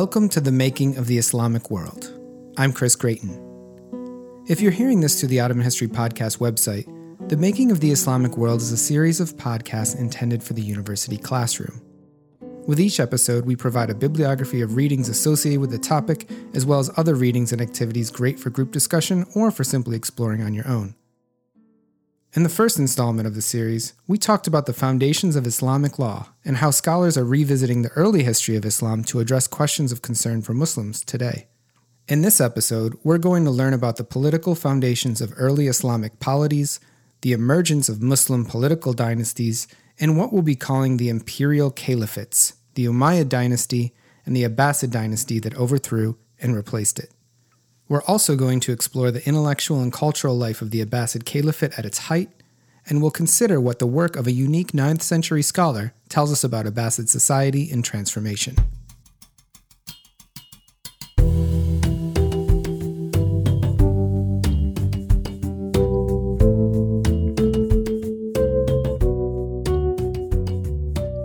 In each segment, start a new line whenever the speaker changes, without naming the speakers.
Welcome to the Making of the Islamic World. I'm Chris Gratien. If you're hearing this through the Ottoman History Podcast website, The Making of the Islamic World is a series of podcasts intended for the university classroom. With each episode, we provide a bibliography of readings associated with the topic, as well as other readings and activities great for group discussion or for simply exploring on your own. In the first installment of the series, we talked about the foundations of Islamic law and how scholars are revisiting the early history of Islam to address questions of concern for Muslims today. In this episode, we're going to learn about the political foundations of early Islamic polities, the emergence of Muslim political dynasties, and what we'll be calling the imperial caliphates, the Umayyad dynasty and the Abbasid dynasty that overthrew and replaced it. We're also going to explore the intellectual and cultural life of the Abbasid Caliphate at its height, and we'll consider what the work of a unique 9th century scholar tells us about Abbasid society and transformation.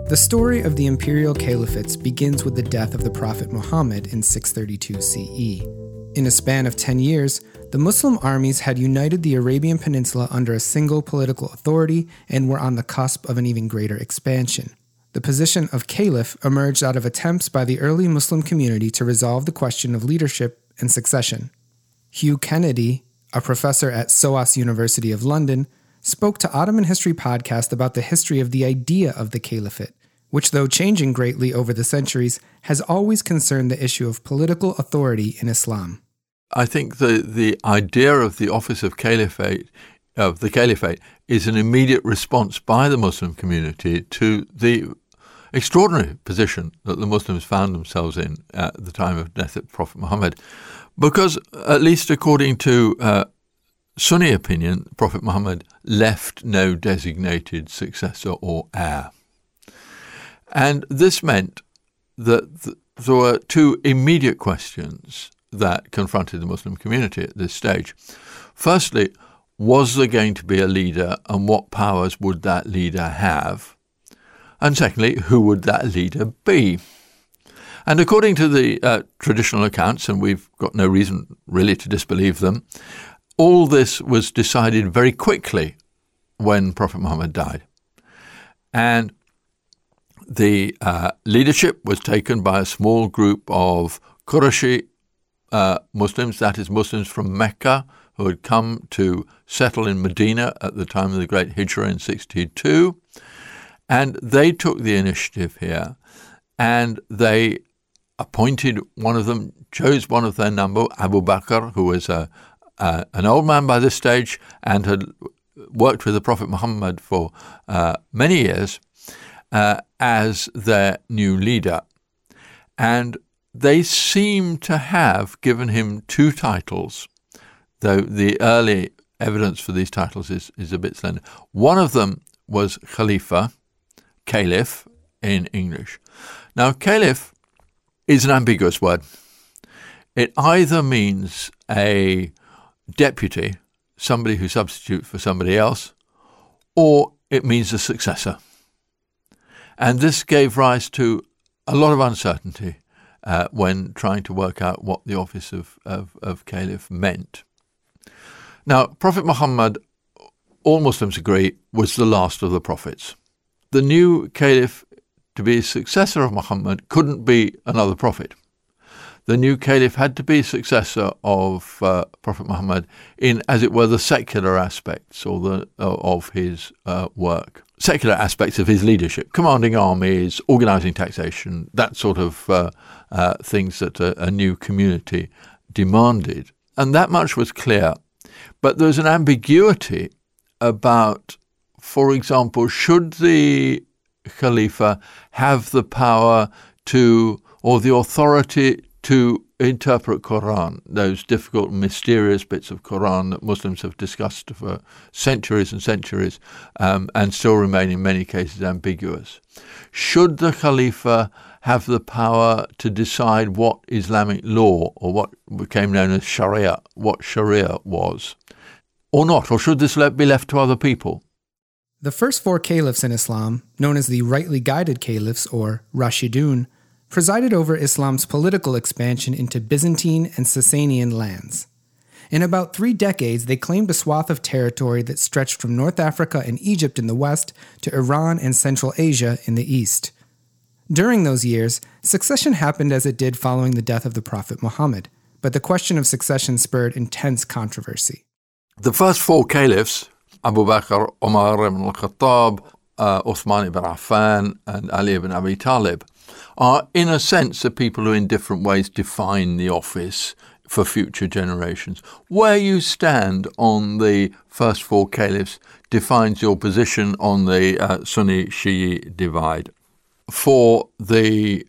The story of the imperial caliphates begins with the death of the Prophet Muhammad in 632 CE. In a span of 10 years, the Muslim armies had united the Arabian Peninsula under a single political authority and were on the cusp of an even greater expansion. The position of caliph emerged out of attempts by the early Muslim community to resolve the question of leadership and succession. Hugh Kennedy, a professor at SOAS University of London, spoke to Ottoman History Podcast about the history of the idea of the caliphate, which, though changing greatly over the centuries, has always concerned the issue of political authority in Islam.
I think the, the idea of the office of caliphate of the caliphate is an immediate response by the Muslim community to the extraordinary position that the Muslims found themselves in at the time of death of Prophet Muhammad, because at least according to uh, Sunni opinion, Prophet Muhammad left no designated successor or heir, and this meant that th- there were two immediate questions that confronted the Muslim community at this stage. Firstly, was there going to be a leader and what powers would that leader have? And secondly, who would that leader be? And according to the uh, traditional accounts, and we've got no reason really to disbelieve them, all this was decided very quickly when Prophet Muhammad died. And the uh, leadership was taken by a small group of Qurashi uh, Muslims, that is, Muslims from Mecca who had come to settle in Medina at the time of the Great Hijrah in 62. And they took the initiative here and they appointed one of them, chose one of their number, Abu Bakr, who was a, an old man by this stage and had worked with the Prophet Muhammad for uh, many years, uh, as their new leader. And they seem to have given him two titles, though the early evidence for these titles is, is a bit slender. One of them was Khalifa, Caliph in English. Now, Caliph is an ambiguous word. It either means a deputy, somebody who substitutes for somebody else, or it means a successor. And this gave rise to a lot of uncertainty uh, when trying to work out what the office of, of, of caliph meant. Now, Prophet Muhammad, all Muslims agree, was the last of the prophets. The new caliph to be a successor of Muhammad couldn't be another prophet. The new caliph had to be successor of uh, Prophet Muhammad in, as it were, the secular aspects or the uh, of his uh, work secular aspects of his leadership, commanding armies, organizing taxation, that sort of uh, things that a, a, new community demanded. And that much was clear. But there's an ambiguity about, for example, should the Khalifa have the power to, or the authority to interpret Quran, those difficult, mysterious bits of Quran that Muslims have discussed for centuries and centuries, um, and still remain in many cases ambiguous. Should the Khalifa have the power to decide what Islamic law, or what became known as Sharia, what Sharia was, or not, or should this be left to other people?
The first four caliphs in Islam, known as the rightly guided caliphs or Rashidun, presided over Islam's political expansion into Byzantine and Sasanian lands. In about three decades, they claimed a swath of territory that stretched from North Africa and Egypt in the west to Iran and Central Asia in the east. During those years, succession happened as it did following the death of the Prophet Muhammad, but the question of succession spurred intense controversy.
The first four caliphs, Abu Bakr, Umar ibn al-Khattab, uh, Uthman ibn Affan, and Ali ibn Abi Talib, are in a sense the people who in different ways define the office for future generations. Where you stand on the first four caliphs defines your position on the uh, Sunni Shi'i divide. For the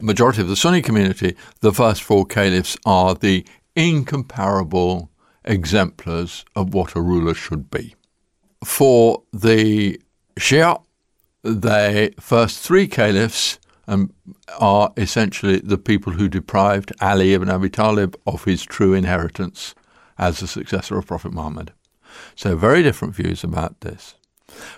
majority of the Sunni community, the first four caliphs are the incomparable exemplars of what a ruler should be. For the Shia, the first three caliphs um, are essentially the people who deprived Ali ibn Abi Talib of his true inheritance as the successor of Prophet Muhammad. So, very different views about this.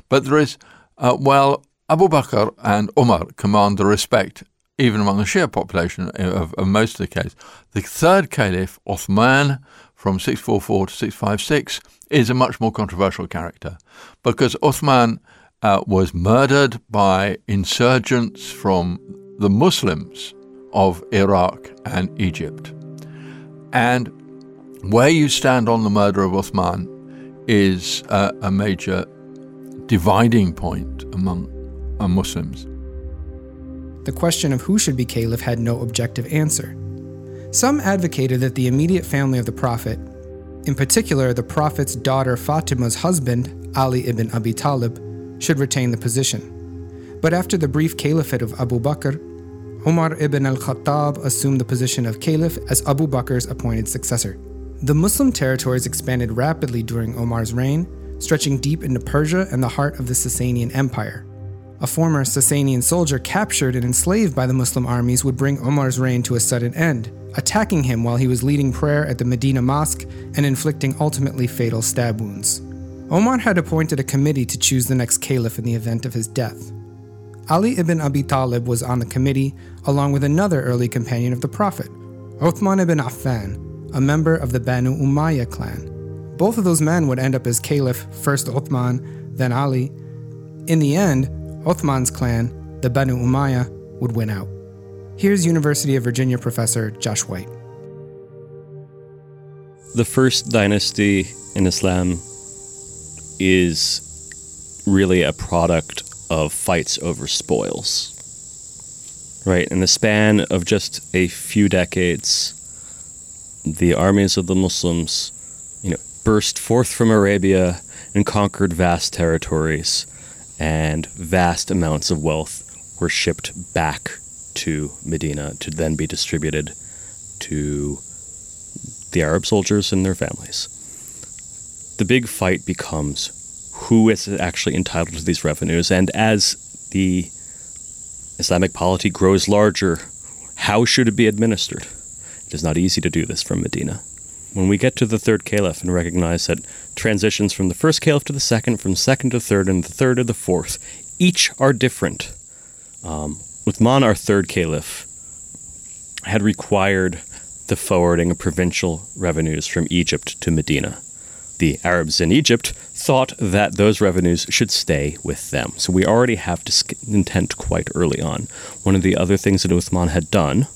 But there is, uh, well, Abu Bakr and Umar command the respect, even among the Shia population of, of most of the case. The third caliph, Uthman, from 644 to 656, is a much more controversial character because Uthman uh, was murdered by insurgents from the Muslims of Iraq and Egypt. And where you stand on the murder of Uthman is uh, a major dividing point among uh, Muslims.
The question of who should be caliph had no objective answer. Some advocated that the immediate family of the Prophet, in particular the Prophet's daughter Fatima's husband, Ali ibn Abi Talib, should retain the position. But after the brief caliphate of Abu Bakr, Umar ibn al Khattab assumed the position of caliph as Abu Bakr's appointed successor. The Muslim territories expanded rapidly during Omar's reign, stretching deep into Persia and the heart of the Sasanian Empire. A former Sasanian soldier captured and enslaved by the Muslim armies would bring Omar's reign to a sudden end, attacking him while he was leading prayer at the Medina Mosque and inflicting ultimately fatal stab wounds. Omar had appointed a committee to choose the next caliph in the event of his death. Ali ibn Abi Talib was on the committee, along with another early companion of the Prophet, Uthman ibn Affan, a member of the Banu Umayyah clan. Both of those men would end up as caliph, first Uthman, then Ali. In the end, Uthman's clan, the Banu Umayyah, would win out. Here's University of Virginia professor Josh White.
The first dynasty in Islam is really a product of fights over spoils. Right? In the span of just a few decades, the armies of the Muslims, you know, burst forth from Arabia and conquered vast territories, and vast amounts of wealth were shipped back to Medina to then be distributed to the Arab soldiers and their families the big fight becomes who is actually entitled to these revenues. And as the Islamic polity grows larger, how should it be administered? It is not easy to do this from Medina. When we get to the third caliph and recognize that transitions from the first caliph to the second, from second to third, and the third to the fourth, each are different. Um, Uthman, our third caliph, had required the forwarding of provincial revenues from Egypt to Medina the Arabs in Egypt thought that those revenues should stay with them. So we already have discontent quite early on. One of the other things that Uthman had done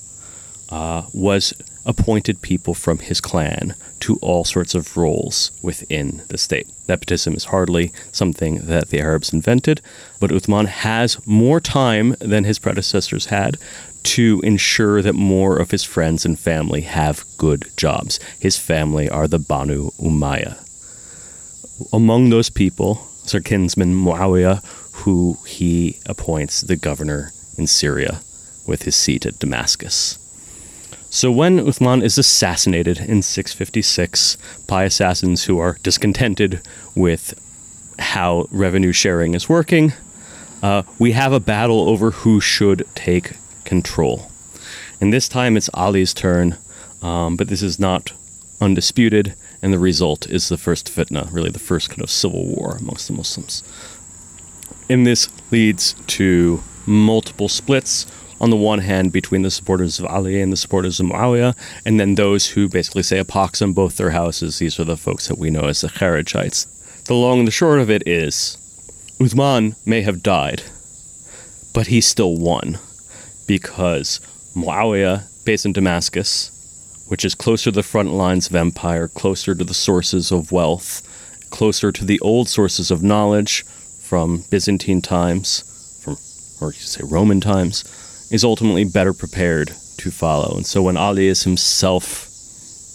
uh, was appointed people from his clan to all sorts of roles within the state. Nepotism is hardly something that the Arabs invented, but Uthman has more time than his predecessors had to ensure that more of his friends and family have good jobs. His family are the Banu Umayyah among those people our kinsman Muawiyah, who he appoints the governor in Syria with his seat at Damascus. So when Uthman is assassinated in 656 by assassins who are discontented with how revenue sharing is working, uh, we have a battle over who should take control. And this time it's Ali's turn, um, but this is not undisputed and the result is the first fitna, really the first kind of civil war amongst the Muslims. And this leads to multiple splits. On the one hand, between the supporters of Ali and the supporters of Muawiyah, and then those who basically say a pox on both their houses. These are the folks that we know as the Kharijites. The long and the short of it is Uthman may have died, but he still won because Muawiyah, based in Damascus, which is closer to the front lines of empire, closer to the sources of wealth, closer to the old sources of knowledge from Byzantine times, from or you could say Roman times, is ultimately better prepared to follow. And so when Ali is himself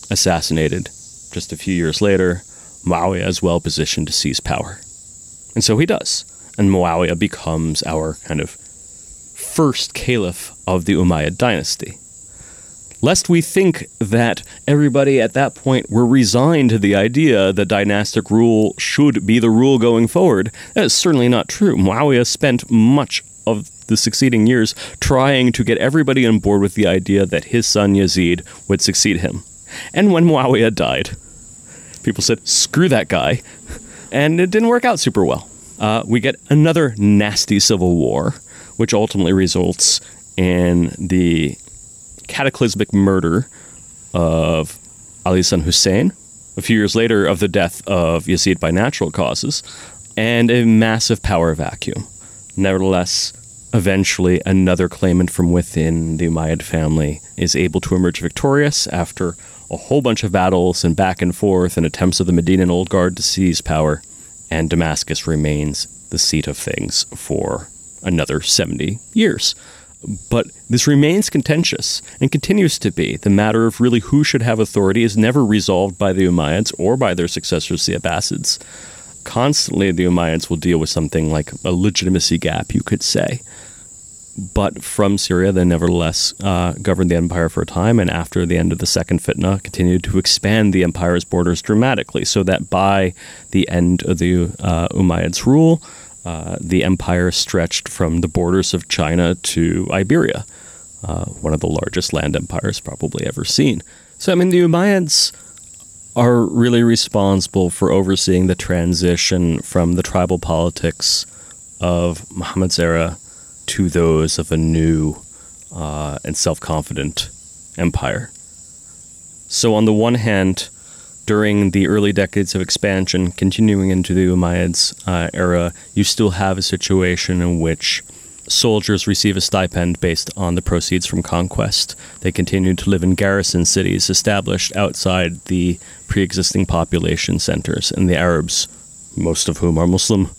assassinated just a few years later, Muawiyah is well positioned to seize power. And so he does. And Muawiyah becomes our kind of first caliph of the Umayyad dynasty lest we think that everybody at that point were resigned to the idea that dynastic rule should be the rule going forward. That is certainly not true. Muawiyah spent much of the succeeding years trying to get everybody on board with the idea that his son Yazid would succeed him. And when Muawiyah died, people said, screw that guy. And it didn't work out super well. Uh, we get another nasty civil war, which ultimately results in the cataclysmic murder of Ali son Hussein, a few years later of the death of Yazid by natural causes, and a massive power vacuum. Nevertheless, eventually another claimant from within the Umayyad family is able to emerge victorious after a whole bunch of battles and back and forth and attempts of the Medinan Old Guard to seize power, and Damascus remains the seat of things for another 70 years. But this remains contentious and continues to be. The matter of really who should have authority is never resolved by the Umayyads or by their successors, the Abbasids. Constantly, the Umayyads will deal with something like a legitimacy gap, you could say. But from Syria, they nevertheless uh, governed the empire for a time, and after the end of the Second Fitna, continued to expand the empire's borders dramatically, so that by the end of the uh, Umayyads' rule, uh, the empire stretched from the borders of China to Iberia, uh, one of the largest land empires probably ever seen. So, I mean, the Umayyads are really responsible for overseeing the transition from the tribal politics of Muhammad's era to those of a new uh, and self confident empire. So, on the one hand, during the early decades of expansion, continuing into the Umayyads uh, era, you still have a situation in which soldiers receive a stipend based on the proceeds from conquest. They continue to live in garrison cities established outside the pre existing population centers, and the Arabs, most of whom are Muslim,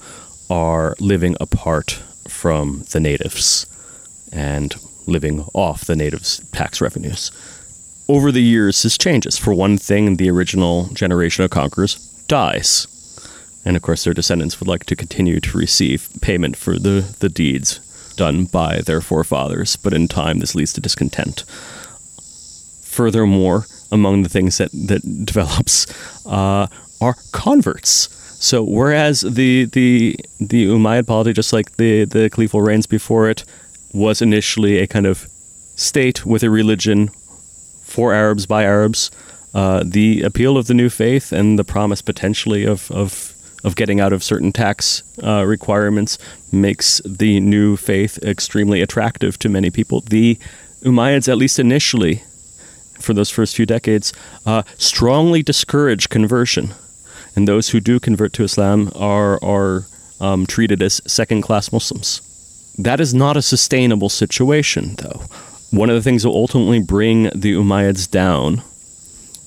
are living apart from the natives and living off the natives' tax revenues over the years, this changes. For one thing, the original generation of conquerors dies. And of course, their descendants would like to continue to receive payment for the, the deeds done by their forefathers, but in time, this leads to discontent. Furthermore, among the things that, that develops uh, are converts. So, whereas the, the, the Umayyad polity, just like the, the caliphal reigns before it, was initially a kind of state with a religion for Arabs by Arabs, uh, the appeal of the new faith and the promise potentially of, of, of getting out of certain tax uh, requirements makes the new faith extremely attractive to many people. The Umayyads, at least initially, for those first few decades, uh, strongly discourage conversion. And those who do convert to Islam are, are um, treated as second class Muslims. That is not a sustainable situation, though. One of the things that will ultimately bring the Umayyads down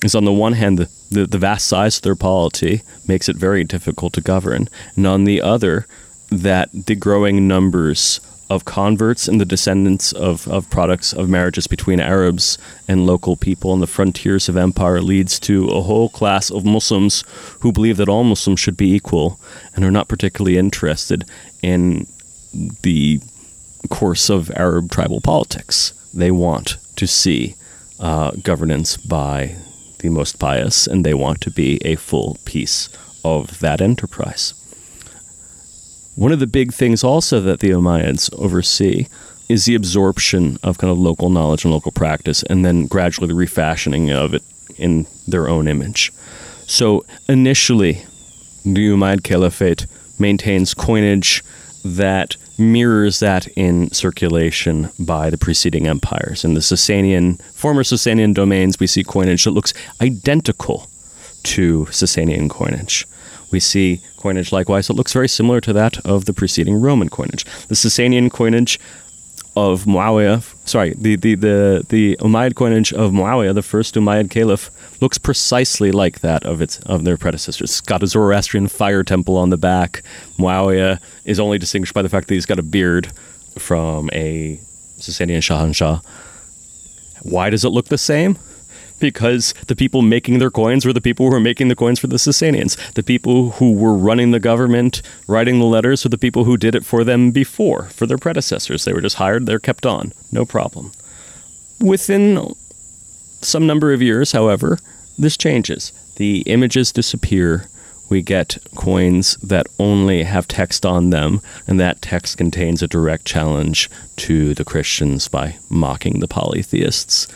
is on the one hand, the, the, the, vast size of their polity makes it very difficult to govern, and on the other, that the growing numbers of converts and the descendants of, of products of marriages between Arabs and local people on the frontiers of empire leads to a whole class of Muslims who believe that all Muslims should be equal and are not particularly interested in the course of Arab tribal politics they want to see uh, governance by the most pious, and they want to be a full piece of that enterprise. One of the big things also that the Umayyads oversee is the absorption of kind of local knowledge and local practice, and then gradually the refashioning of it in their own image. So initially, the Umayyad Caliphate maintains coinage that mirrors that in circulation by the preceding empires. In the Sasanian, former Sasanian domains, we see coinage that looks identical to Sasanian coinage. We see coinage likewise that looks very similar to that of the preceding Roman coinage. The Sasanian coinage of Muawiyah, sorry, the, the, the, the Umayyad coinage of Muawiyah, the first Umayyad caliph, looks precisely like that of its of their predecessors. It's got a Zoroastrian fire temple on the back. Muawiyah is only distinguished by the fact that he's got a beard from a Sasanian Shahanshah. Why does it look the same? Because the people making their coins were the people who were making the coins for the Sasanians. The people who were running the government, writing the letters, were the people who did it for them before, for their predecessors. They were just hired, they're kept on, no problem. Within some number of years, however, this changes. The images disappear. We get coins that only have text on them, and that text contains a direct challenge to the Christians by mocking the polytheists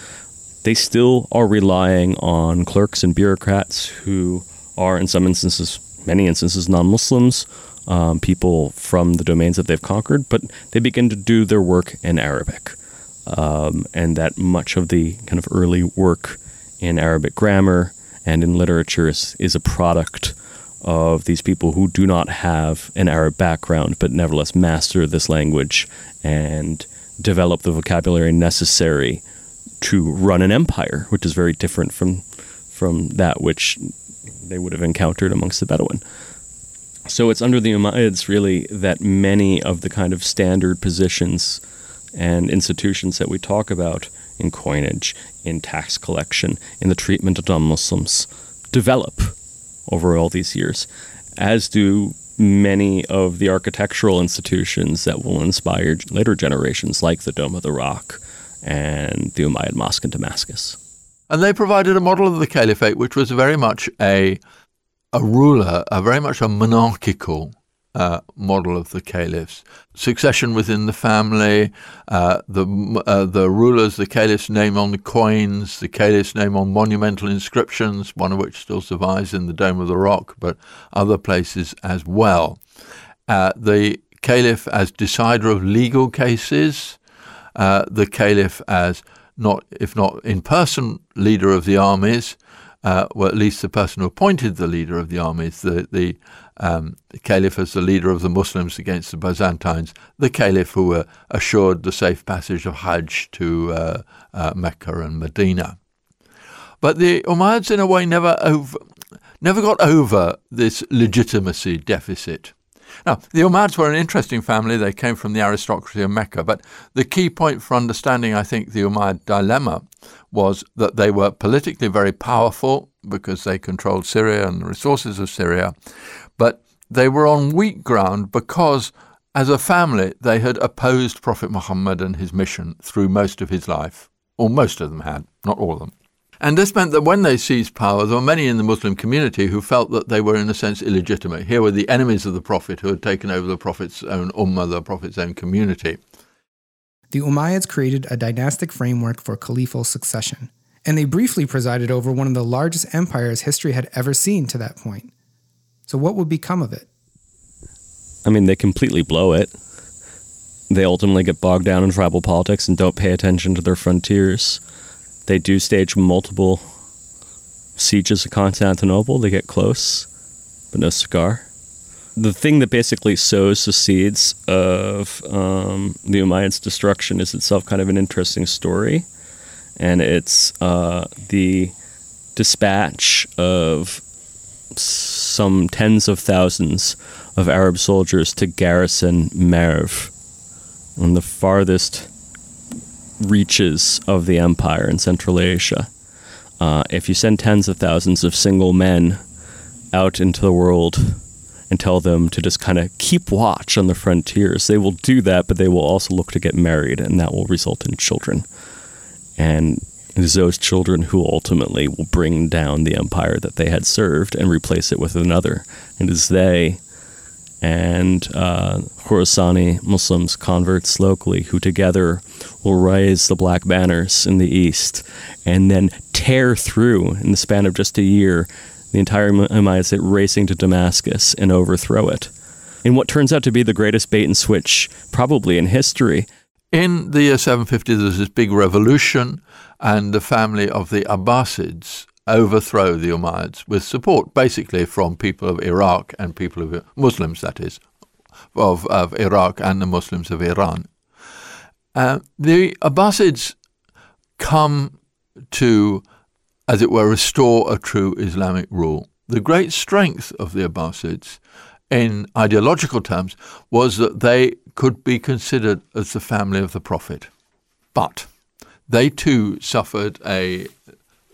they still are relying on clerks and bureaucrats who are, in some instances, many instances, non Muslims, um, people from the domains that they've conquered, but they begin to do their work in Arabic. Um, and that much of the kind of early work in Arabic grammar and in literature is, is a product of these people who do not have an Arab background, but nevertheless master this language and develop the vocabulary necessary to run an empire, which is very different from from that which they would have encountered amongst the Bedouin. So it's under the Umayyads really that many of the kind of standard positions and institutions that we talk about in coinage, in tax collection, in the treatment of non-Muslims develop over all these years, as do many of the architectural institutions that will inspire later generations, like the Dome of the Rock, and the Umayyad Mosque in Damascus.
And they provided a model of the caliphate which was very much a a ruler, a very much a monarchical uh, model of the caliphs. Succession within the family, uh, the uh, the rulers, the caliph's name on the coins, the caliph's name on monumental inscriptions, one of which still survives in the Dome of the Rock, but other places as well. Uh, the caliph as decider of legal cases, uh, the caliph as not, if not in person, leader of the armies, uh, well, at least the person who appointed the leader of the armies, the, the, um, the caliph as the leader of the Muslims against the Byzantines, the caliph who uh, assured the safe passage of Hajj to uh, uh, Mecca and Medina. But the Umayyads, in a way, never over, never got over this legitimacy deficit. Now, the Umayyads were an interesting family. They came from the aristocracy of Mecca. But the key point for understanding, I think, the Umayyad dilemma was that they were politically very powerful because they controlled Syria and the resources of Syria. But they were on weak ground because, as a family, they had opposed Prophet Muhammad and his mission through most of his life. Or most of them had, not all of them. And this meant that when they seized power, there were many in the Muslim community who felt that they were, in a sense, illegitimate. Here were the enemies of the Prophet who had taken over the Prophet's own ummah, the Prophet's own community.
The Umayyads created a dynastic framework for caliphal succession, and they briefly presided over one of the largest empires history had ever seen to that point. So, what would become of it?
I mean, they completely blow it. They ultimately get bogged down in tribal politics and don't pay attention to their frontiers. They do stage multiple sieges of Constantinople. They get close, but no cigar. The thing that basically sows the seeds of um, the Umayyads' destruction is itself kind of an interesting story, and it's uh, the dispatch of some tens of thousands of Arab soldiers to garrison Merv, on the farthest reaches of the empire in Central Asia. Uh, if you send tens of thousands of single men out into the world and tell them to just kind of keep watch on the frontiers, they will do that, but they will also look to get married, and that will result in children. And it is those children who ultimately will bring down the empire that they had served and replace it with another. It is they and uh, Khorasani Muslims, converts locally, who together will raise the black banners in the east and then tear through, in the span of just a year, the entire Umayyad racing to Damascus and overthrow it. in what turns out to be the greatest bait and switch probably in history.
In the year 750, there's this big revolution, and the family of the Abbasids overthrow the Umayyads with support basically from people of Iraq and people of Muslims, that is, of, of Iraq and the Muslims of Iran. Uh, the Abbasids come to, as it were, restore a true Islamic rule. The great strength of the Abbasids, in ideological terms, was that they could be considered as the family of the Prophet. But they too suffered a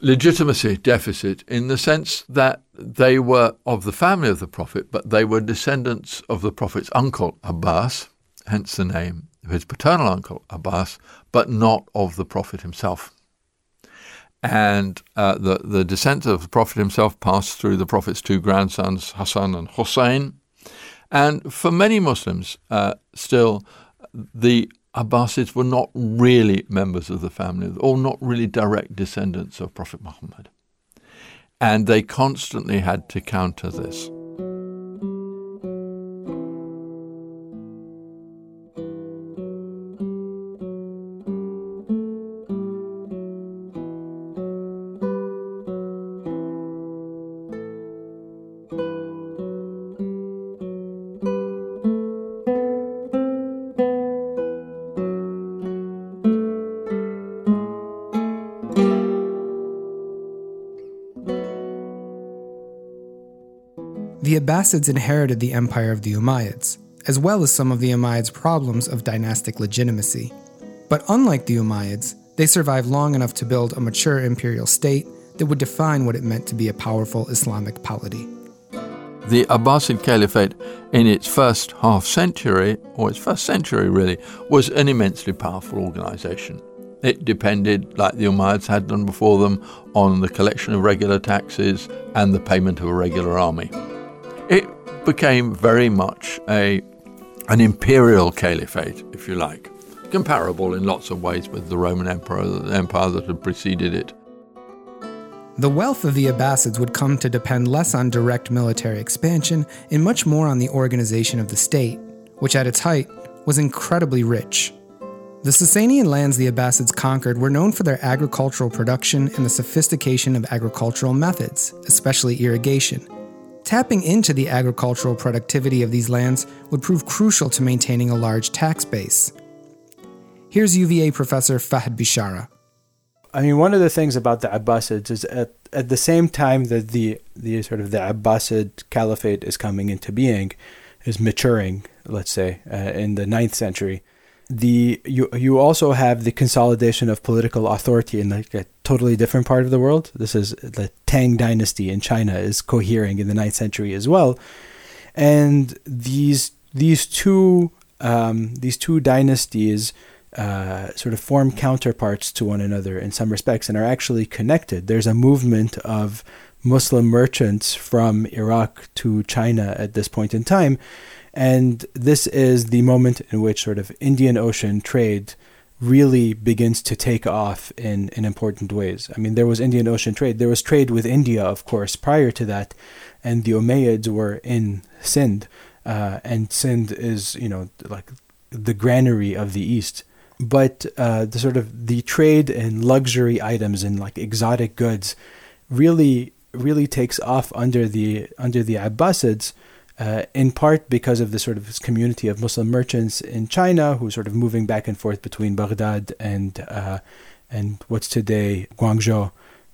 legitimacy deficit in the sense that they were of the family of the Prophet, but they were descendants of the Prophet's uncle Abbas, hence the name his paternal uncle Abbas, but not of the Prophet himself. And uh, the, the descent of the Prophet himself passed through the Prophet's two grandsons, Hassan and Hussein. And for many Muslims, uh, still, the Abbasids were not really members of the family, or not really direct descendants of Prophet Muhammad. And they constantly had to counter this.
The Abbasids inherited the empire of the Umayyads, as well as some of the Umayyads' problems of dynastic legitimacy. But unlike the Umayyads, they survived long enough to build a mature imperial state that would define what it meant to be a powerful Islamic polity.
The Abbasid Caliphate, in its first half century, or its first century really, was an immensely powerful organization. It depended, like the Umayyads had done before them, on the collection of regular taxes and the payment of a regular army it became very much a an imperial caliphate, if you like, comparable in lots of ways with the Roman Emperor, the empire that had preceded it.
The wealth of the Abbasids would come to depend less on direct military expansion and much more on the organization of the state, which at its height was incredibly rich. The Sasanian lands the Abbasids conquered were known for their agricultural production and the sophistication of agricultural methods, especially irrigation, Tapping into the agricultural productivity of these lands would prove crucial to maintaining a large tax base. Here's UVA professor Fahd Bishara.
I mean, one of the things about the Abbasids is at, at the same time that the, the sort of the Abbasid Caliphate is coming into being, is maturing, let's say, uh, in the ninth century, the you you also have the consolidation of political authority in like a totally different part of the world. This is the Tang dynasty in China is cohering in the ninth century as well, and these these two um, these two dynasties uh, sort of form counterparts to one another in some respects and are actually connected. There's a movement of Muslim merchants from Iraq to China at this point in time and this is the moment in which sort of Indian Ocean trade really begins to take off in, in important ways. I mean, there was Indian Ocean trade. There was trade with India, of course, prior to that, and the Umayyads were in Sindh, uh, and Sindh is, you know, like the granary of the East. But uh, the sort of the trade in luxury items and like exotic goods really really takes off under the under the Abbasids uh, in part because of the sort of community of Muslim merchants in China who are sort of moving back and forth between Baghdad and uh, and what's today Guangzhou,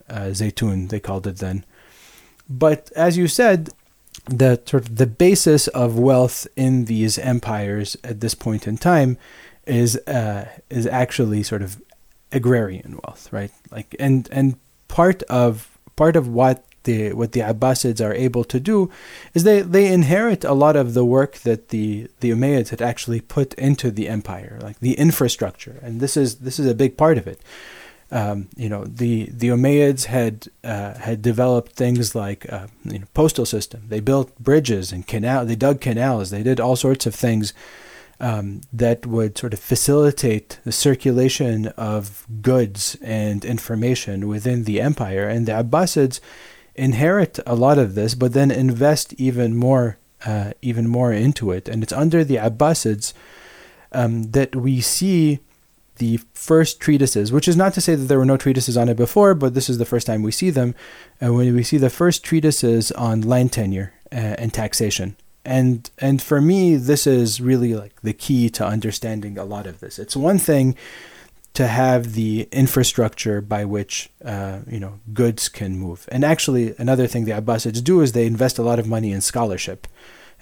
uh, Zaytun they called it then. But as you said, the sort of the basis of wealth in these empires at this point in time is uh, is actually sort of agrarian wealth, right? Like and and part of part of what the what the Abbasids are able to do is they, they inherit a lot of the work that the the Umayyads had actually put into the empire, like the infrastructure, and this is this is a big part of it. Um, you know, the the Umayyads had uh, had developed things like uh, you know, postal system. They built bridges and canal. They dug canals. They did all sorts of things um, that would sort of facilitate the circulation of goods and information within the empire. And the Abbasids inherit a lot of this, but then invest even more uh, even more into it. And it's under the Abbasids um, that we see the first treatises, which is not to say that there were no treatises on it before, but this is the first time we see them. And when we see the first treatises on land tenure uh, and taxation. And and for me, this is really like the key to understanding a lot of this. It's one thing to have the infrastructure by which uh, you know goods can move. And actually, another thing the Abbasids do is they invest a lot of money in scholarship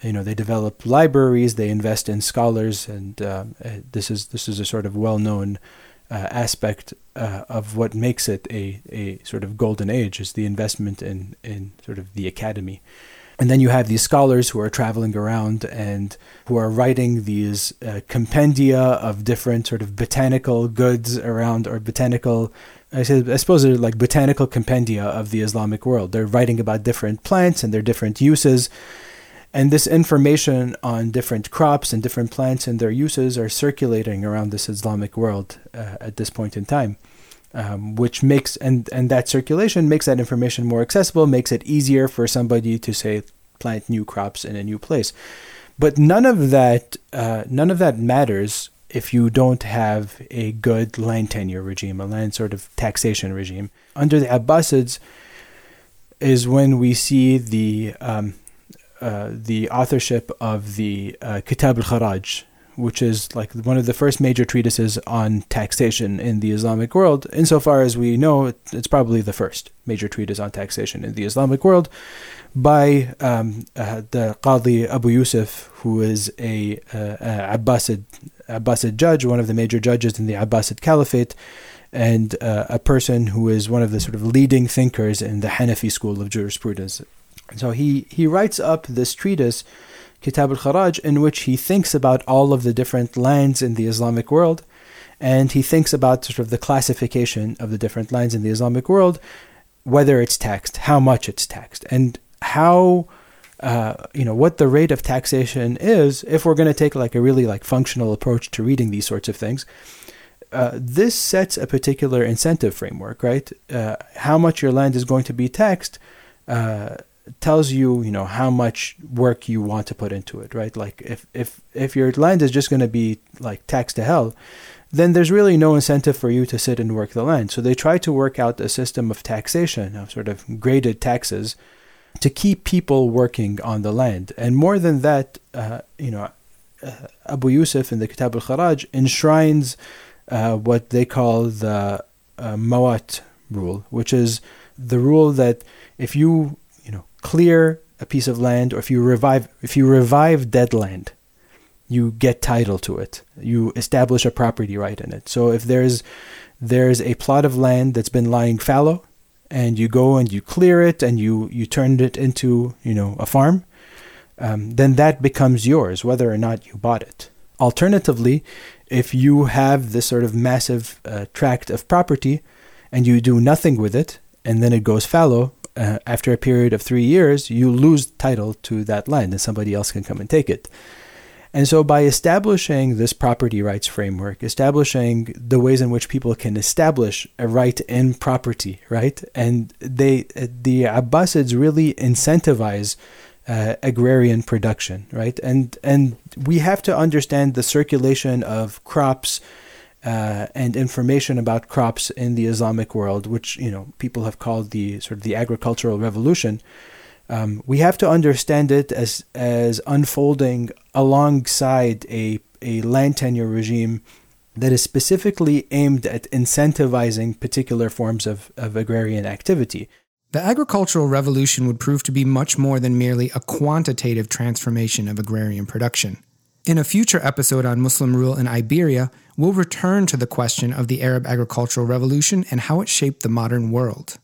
you know they develop libraries they invest in scholars and uh, uh, this is this is a sort of well-known uh, aspect uh, of what makes it a, a sort of golden age is the investment in in sort of the academy and then you have these scholars who are traveling around and who are writing these uh, compendia of different sort of botanical goods around or botanical I, suppose they're like botanical compendia of the Islamic world. They're writing about different plants and their different uses and this information on different crops and different plants and their uses are circulating around this Islamic world uh, at this point in time. Um, which makes and and that circulation makes that information more accessible, makes it easier for somebody to say plant new crops in a new place. But none of that uh, none of that matters if you don't have a good land tenure regime, a land sort of taxation regime. Under the Abbasids is when we see the um, uh, the authorship of the uh, Kitab al-Kharaj, which is like one of the first major treatises on taxation in the Islamic world. Insofar as we know, it's probably the first major treatise on taxation in the Islamic world by um, uh, the Qadi Abu Yusuf, who is a, uh, a, Abbasid, Abbasid judge, one of the major judges in the Abbasid Caliphate, and uh, a person who is one of the sort of leading thinkers in the Hanafi school of jurisprudence so he, he writes up this treatise, Kitab al Kharaj, in which he thinks about all of the different lands in the Islamic world, and he thinks about sort of the classification of the different lands in the Islamic world, whether it's taxed, how much it's taxed, and how uh, you know what the rate of taxation is if we're going to take like a really like functional approach to reading these sorts of things. Uh, this sets a particular incentive framework, right? Uh, how much your land is going to be taxed uh, tells you you know how much work you want to put into it right? Like if if if your land is just going to be like taxed to hell then there's really no incentive for you to sit and work the land. So they try to work out a system of taxation of sort of graded taxes to keep people working on the land. And more than that uh, you know uh, Abu Yusuf in the Kitab al-Kharaj enshrines uh, what they call the uh, Mawat rule which is the rule that if you clear a piece of land or if you revive if you revive dead land you get title to it. You establish a property right in it. So if there's there's a plot of land that's been lying fallow and you go and you clear it and you you turn it into you know a farm um, then that becomes yours whether or not you bought it. Alternatively if you have this sort of massive uh, tract of property and you do nothing with it and then it goes fallow uh, after a period of three years, you lose title to that land and somebody else can come and take it. And so, by establishing this property rights framework, establishing the ways in which people can establish a right in property, right, and they, the Abbasids really incentivize uh, agrarian production, right, and and we have to understand the circulation of crops uh, and information about crops in the Islamic world, which you know people have called the sort of the agricultural revolution. Um, we have to understand it as as unfolding alongside a a land tenure regime that is specifically aimed at incentivizing particular forms of, of agrarian activity.
The agricultural revolution would prove to be much more than merely a quantitative transformation of agrarian production. In a future episode on Muslim rule in Iberia, we'll return to the question of the Arab agricultural revolution and how it shaped the modern world.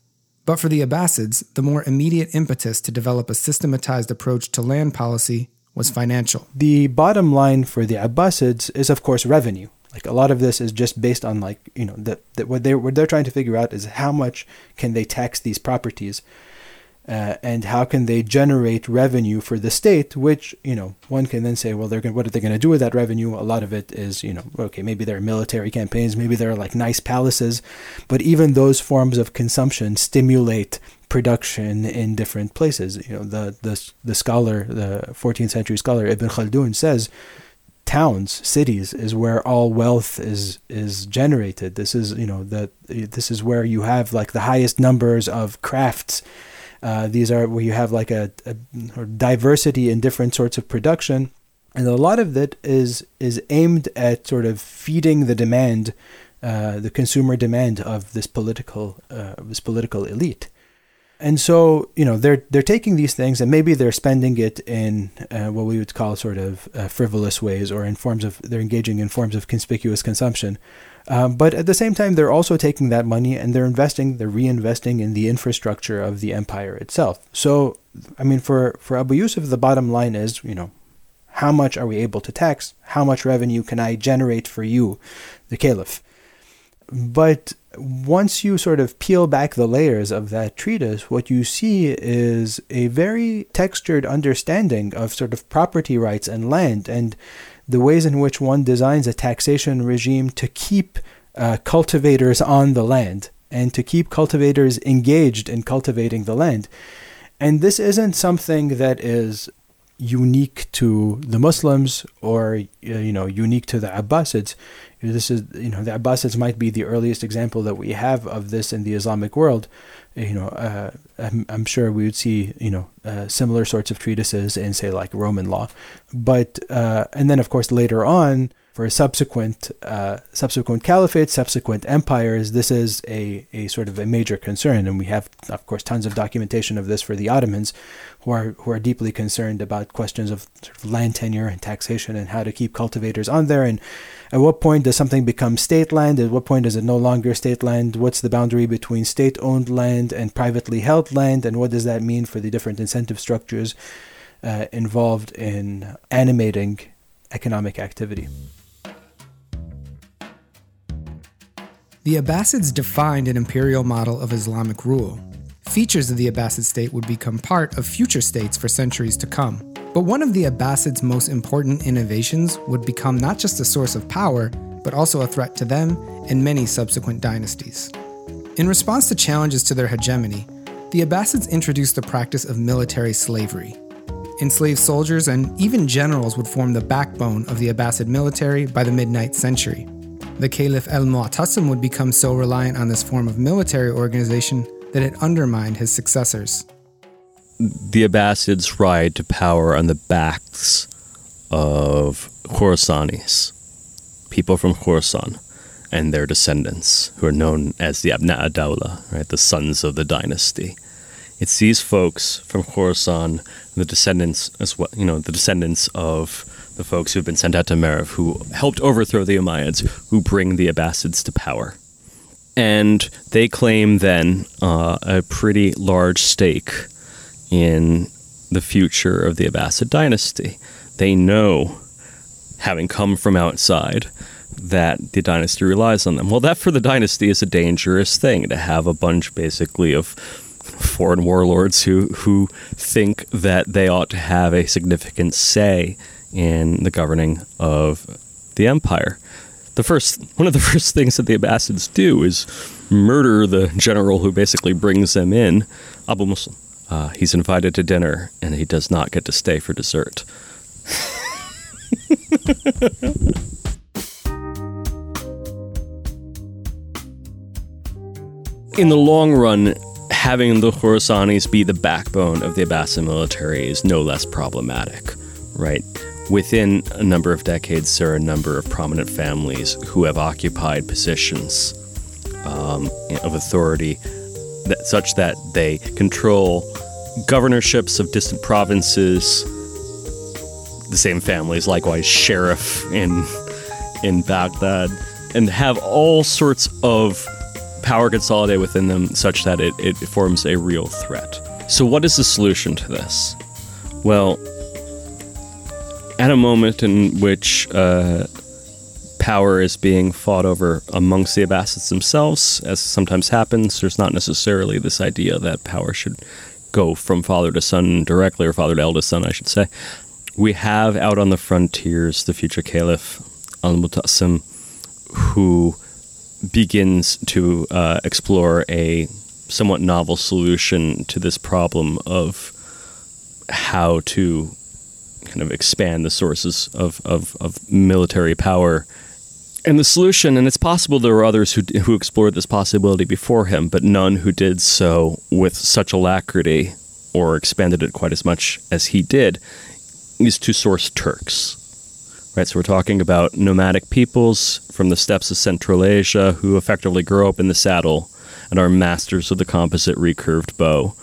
But for the Abbasids, the more immediate impetus to develop a systematized approach to land policy was financial.
The bottom line for the Abbasids is, of course, revenue. Like a lot of this is just based on like you know that, that what they what they're trying to figure out is how much can they tax these properties uh, and how can they generate revenue for the state which you know one can then say well they're going what are they going to do with that revenue a lot of it is you know okay maybe there are military campaigns maybe there are like nice palaces but even those forms of consumption stimulate production in different places. You know, the the the scholar, the 14th century scholar Ibn Khaldun says towns, cities is where all wealth is is generated. This is you know that this is where you have like the highest numbers of crafts. Uh, these are where you have like a, a diversity in different sorts of production, and a lot of it is is aimed at sort of feeding the demand, uh, the consumer demand of this political uh, this political elite. And so, you know, they're they're taking these things and maybe they're spending it in uh, what we would call sort of uh, frivolous ways or in forms of they're engaging in forms of conspicuous consumption. Um, but at the same time, they're also taking that money and they're investing, they're reinvesting in the infrastructure of the empire itself. So, I mean, for for Abu Yusuf, the bottom line is, you know, how much are we able to tax? How much revenue can I generate for you, the caliph? But once you sort of peel back the layers of that treatise, what you see is a very textured understanding of sort of property rights and land and the ways in which one designs a taxation regime to keep uh, cultivators on the land and to keep cultivators engaged in cultivating the land. And this isn't something that is unique to the Muslims or uh, you know unique to the Abbasids. This is you know the Abbasids might be the earliest example that we have of this in the Islamic world. You know, uh, I'm, I'm, sure we would see you know uh, similar sorts of treatises in say like Roman law, but uh, and then of course later on for subsequent uh, subsequent caliphates, subsequent empires, this is a, a sort of a major concern, and we have, of course, tons of documentation of this for the Ottomans, who are who are deeply concerned about questions of, sort of land tenure and taxation and how to keep cultivators on there, and at what point does something become state land? At what point is it no longer state land? What's the boundary between state-owned land and privately held land, and what does that mean for the different incentive structures uh, involved in animating economic activity?
The Abbasids defined an imperial model of Islamic rule. Features of the Abbasid state would become part of future states for centuries to come. But one of the Abbasids' most important innovations would become not just a source of power, but also a threat to them and many subsequent dynasties. In response to challenges to their hegemony, the Abbasids introduced the practice of military slavery. Enslaved soldiers and even generals would form the backbone of the Abbasid military by the mid 9th century. The Caliph al Mu'tasim would become so reliant on this form of military organization that it undermined his successors.
The Abbasids ride to power on the backs of Khorasanis, people from Khorasan, and their descendants, who are known as the Abna Dawla, right, the sons of the dynasty. It's these folks from Khorasan, the descendants as well, you know, the descendants of the folks who've been sent out to Merv, who helped overthrow the Umayyads, who bring the Abbasids to power. And they claim then uh, a pretty large stake in the future of the Abbasid dynasty. They know, having come from outside, that the dynasty relies on them. Well, that for the dynasty is a dangerous thing to have a bunch basically of foreign warlords who, who think that they ought to have a significant say in the governing of the empire. The first one of the first things that the Abbasids do is murder the general who basically brings them in, Abu Muslim. Uh, he's invited to dinner and he does not get to stay for dessert. In the long run, having the Khorasanis be the backbone of the Abbasid military is no less problematic, right? Within a number of decades, there are a number of prominent families who have occupied positions um, of authority that, such that they control governorships of distant provinces. The same families, likewise, sheriff in in Baghdad, and have all sorts of power consolidated within them, such that it, it forms a real threat. So, what is the solution to this? Well, at a moment in which uh, power is being fought over amongst the Abbasids themselves, as sometimes happens, there's not necessarily this idea that power should go from father to son directly, or father to eldest son, I should say. We have out on the frontiers the future caliph, Al Mutasim, who begins to uh, explore a somewhat novel solution to this problem of how to kind of expand the sources of, of, of military power. And the solution, and it's possible there were others who, who explored this possibility before him, but none who did so with such alacrity or expanded it quite as much as he did, is to source Turks. Right, so we're talking about nomadic peoples from the steppes of Central Asia who effectively grow up in the saddle and are masters of the composite recurved bow.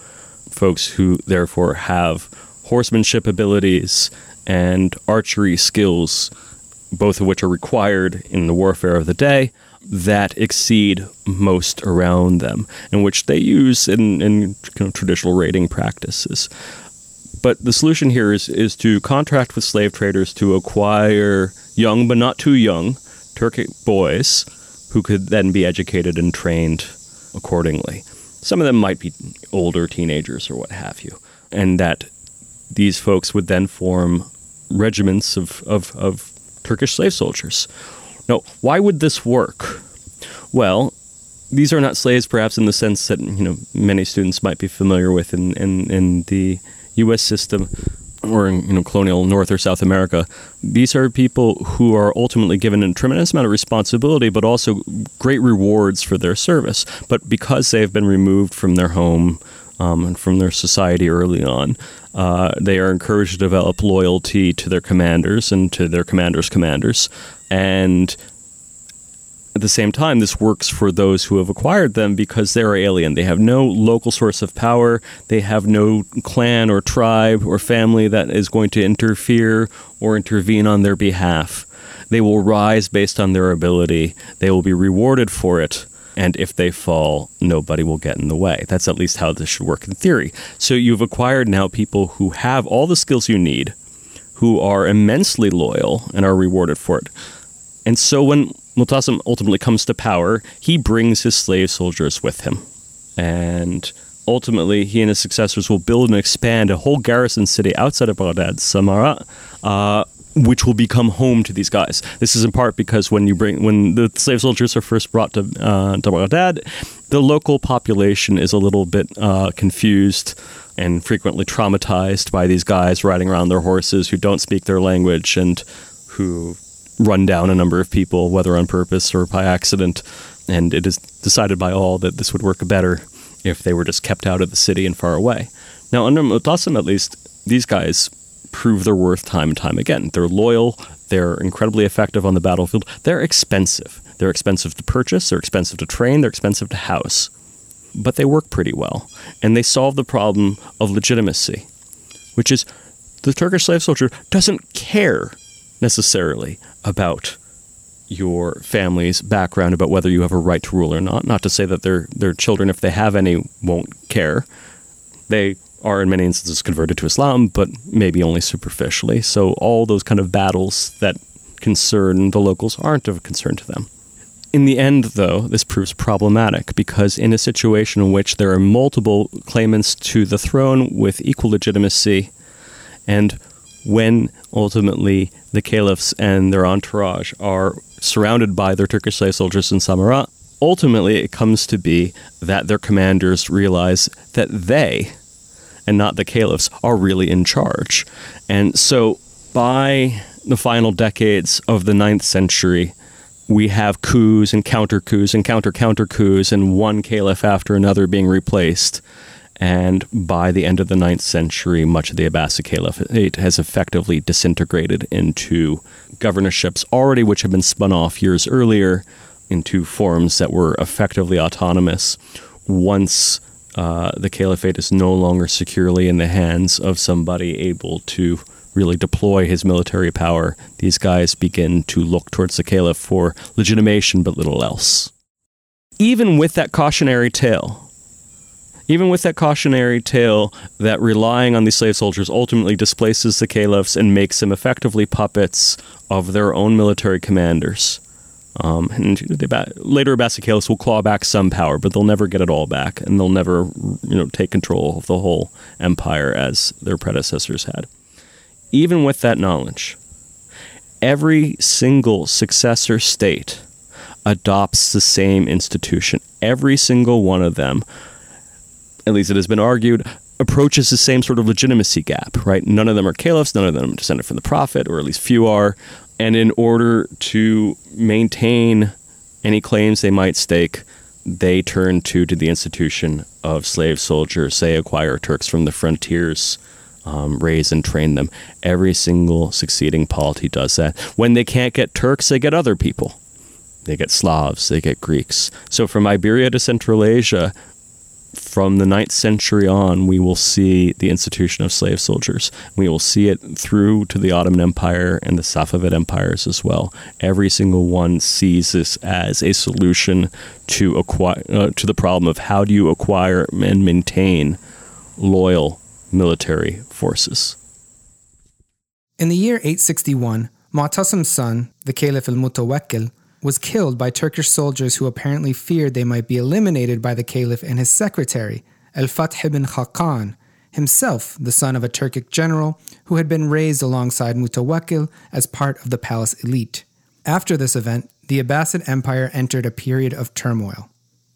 Folks who therefore have horsemanship abilities and archery skills, both of which are required in the warfare of the day, that exceed most around them, and which they use in, in kind of traditional raiding practices. But the solution here is, is to contract with slave traders to acquire young but not too young Turkic boys who could then be educated and trained accordingly. Some of them might be older teenagers or what have you. And that these folks would then form regiments of, of, of Turkish slave soldiers. Now, why would this work? Well, these are not slaves, perhaps in the sense that you know many students might be familiar with in, in, in the U.S. system or in you know colonial North or South America. These are people who are ultimately given a tremendous amount of responsibility, but also great rewards for their service. But because they have been removed from their home um, and from their society early on, uh, they are encouraged to develop loyalty to their commanders and to their commanders' commanders, and at the same time, this works for those who have acquired them because they're alien. They have no local source of power. They have no clan or tribe or family that is going to interfere or intervene on their behalf. They will rise based on their ability. They will be rewarded for it. And if they fall, nobody will get in the way. That's at least how this should work in theory. So you've acquired now people who have all the skills you need, who are immensely loyal and are rewarded for it. And so when Mu'tasim ultimately comes to power, he brings his slave soldiers with him. And ultimately, he and his successors will build and expand a whole garrison city outside of Baghdad, Samarra, uh, which will become home to these guys. This is in part because when you bring when the slave soldiers are first brought to, uh, Baghdad, the local population is a little bit uh, confused and frequently traumatized by these guys riding around their horses who don't speak their language and who run down a number of people, whether on purpose or by accident. And it is decided by all that this would work better if they were just kept out of the city and far away. Now, under Mu'tasim, at least, these guys prove their worth time and time again. They're loyal, they're incredibly effective on the battlefield, they're expensive. They're expensive to purchase, they're expensive to train, they're expensive to house. But they work pretty well. And they solve the problem of legitimacy, which is the Turkish slave soldier doesn't care necessarily about your family's background about whether you have a right to rule or not. Not to say that their their children, if they have any, won't care. They are in many instances converted to Islam, but maybe only superficially. So all those kind of battles that concern the locals aren't of concern to them. In the end, though, this proves problematic because in a situation in which there are multiple claimants to the throne with equal legitimacy, and when ultimately the caliphs and their entourage are surrounded by their Turkish slave soldiers in Samarra, ultimately it comes to be that their commanders realize that they, and not the caliphs, are really in charge. And so by the final decades of the ninth century, we have coups and counter coups and counter counter coups, and one caliph after another being replaced. And by the end of the ninth century, much of the Abbasid Caliphate has effectively disintegrated into governorships already which had been spun off years earlier into forms that were effectively autonomous. Once uh, the caliphate is no longer securely in the hands of somebody able to really deploy his military power, these guys begin to look towards the caliph for legitimation but little else. Even with that cautionary tale, even with that cautionary tale that relying on these slave soldiers ultimately displaces the caliphs and makes them effectively puppets of their own military commanders. Um, and the, later caliphs will claw back some power, but they'll never get it all back, and they'll never, you know, take control of the whole empire as their predecessors had. Even with that knowledge, every single successor state adopts the same institution. Every single one of them at least it has been argued, approaches the same sort of legitimacy gap, right? None of them are caliphs, none of them are descended from the Prophet, or at least few are. And in order to maintain any claims they might stake, they turn to to the institution of slave soldiers, say acquire Turks from the frontiers, um, raise and train them. Every single succeeding polity does that. When they can't get Turks, they get other people. They get Slavs, they get Greeks. So from Iberia to Central Asia, from the ninth century on, we will see the institution of slave soldiers. We will see it through to the Ottoman Empire and the Safavid empires as well. Every single one sees this as a solution to acquire uh, to the problem of how do you acquire and maintain loyal military forces.
In the year 861, Mu'tasim's son, the Caliph al-Mutawakkil, was killed by Turkish soldiers who apparently feared they might be eliminated by the caliph and his secretary, Al Fath ibn Khaqan, himself the son of a Turkic general who had been raised alongside Mutawakkil as part of the palace elite. After this event, the Abbasid Empire entered a period of turmoil.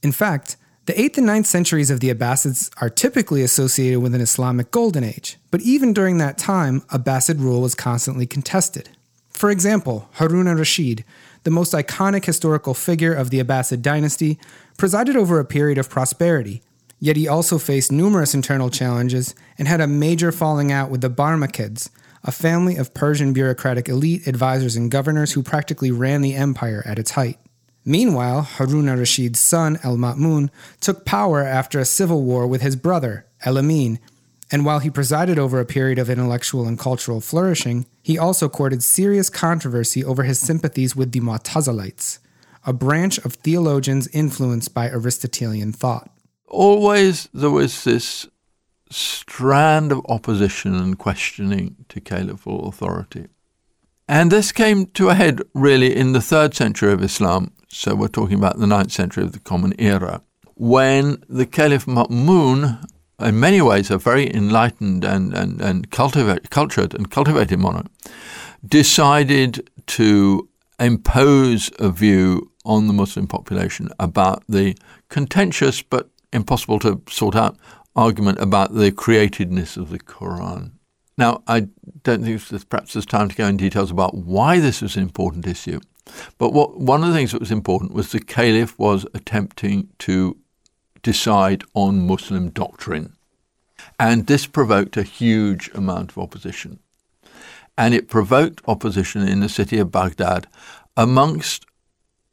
In fact, the 8th and 9th centuries of the Abbasids are typically associated with an Islamic golden age, but even during that time, Abbasid rule was constantly contested. For example, Harun al Rashid, the most iconic historical figure of the Abbasid dynasty, presided over a period of prosperity, yet he also faced numerous internal challenges and had a major falling out with the Barmakids, a family of Persian bureaucratic elite advisors and governors who practically ran the empire at its height. Meanwhile, Harun al Rashid's son, Al Ma'mun, took power after a civil war with his brother, Al Amin, and while he presided over a period of intellectual and cultural flourishing, he also courted serious controversy over his sympathies with the Mu'tazilites, a branch of theologians influenced by Aristotelian thought.
Always there was this strand of opposition and questioning to caliphal authority. And this came to a head really in the third century of Islam, so we're talking about the ninth century of the Common Era, when the Caliph Ma'mun in many ways a very enlightened and, and, and cultivate, cultured and cultivated monarch, decided to impose a view on the Muslim population about the contentious but impossible to sort out argument about the createdness of the Quran. Now, I don't think there's perhaps there's time to go in details about why this was an important issue, but what one of the things that was important was the Caliph was attempting to decide on Muslim doctrine. And this provoked a huge amount of opposition. And it provoked opposition in the city of Baghdad amongst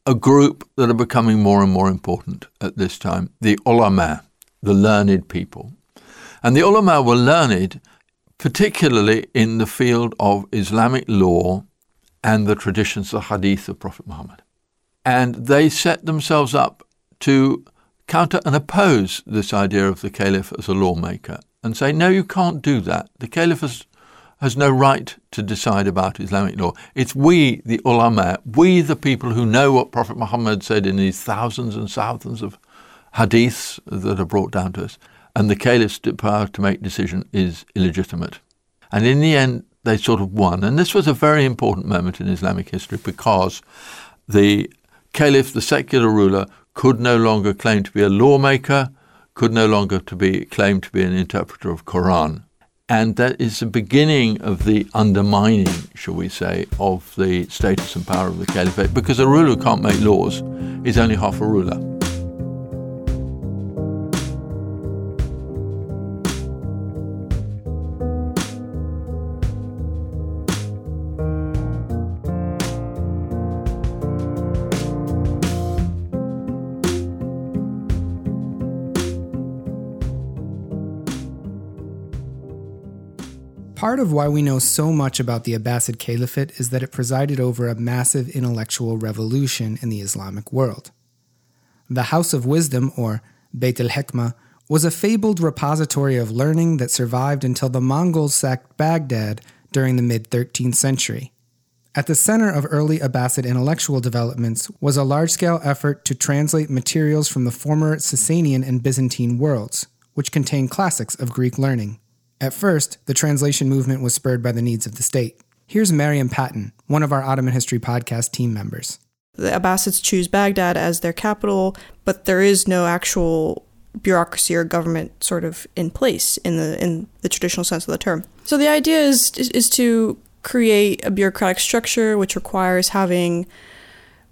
a group that are becoming more and more important at this time the ulama, the learned people. And the ulama were learned particularly in the field of Islamic law and the traditions, the hadith of Prophet Muhammad. And they set themselves up to counter and oppose this idea of the caliph as a lawmaker and say, no, you can't do that. The caliph has, has no right to decide about Islamic law. It's we, the ulama, we, the people who know what Prophet Muhammad said in these thousands and thousands of hadiths that are brought down to us. And the caliph's power to make decision is illegitimate. And in the end, they sort of won. And this was a very important moment in Islamic history because the caliph, the secular ruler, could no longer claim to be a lawmaker, could no longer to be claimed to be an interpreter of Quran. And that is the beginning of the undermining, shall we say, of the status and power of the caliphate, because a ruler who can't make laws is only half a ruler.
Part of why we know so much about the Abbasid Caliphate is that it presided over a massive intellectual revolution in the Islamic world. The House of Wisdom, or Beit al Hikmah, was a fabled repository of learning that survived until the Mongols sacked Baghdad during the mid 13th century. At the center of early Abbasid intellectual developments was a large scale effort to translate materials from the former Sasanian and Byzantine worlds, which contained classics of Greek learning. At first, the translation movement was spurred by the needs of the state. Here's Mariam Patton, one of our Ottoman History Podcast team members.
The Abbasids choose Baghdad as their capital, but there is no actual bureaucracy or government sort of in place in the in the traditional sense of the term. So the idea is is, is to create a bureaucratic structure which requires having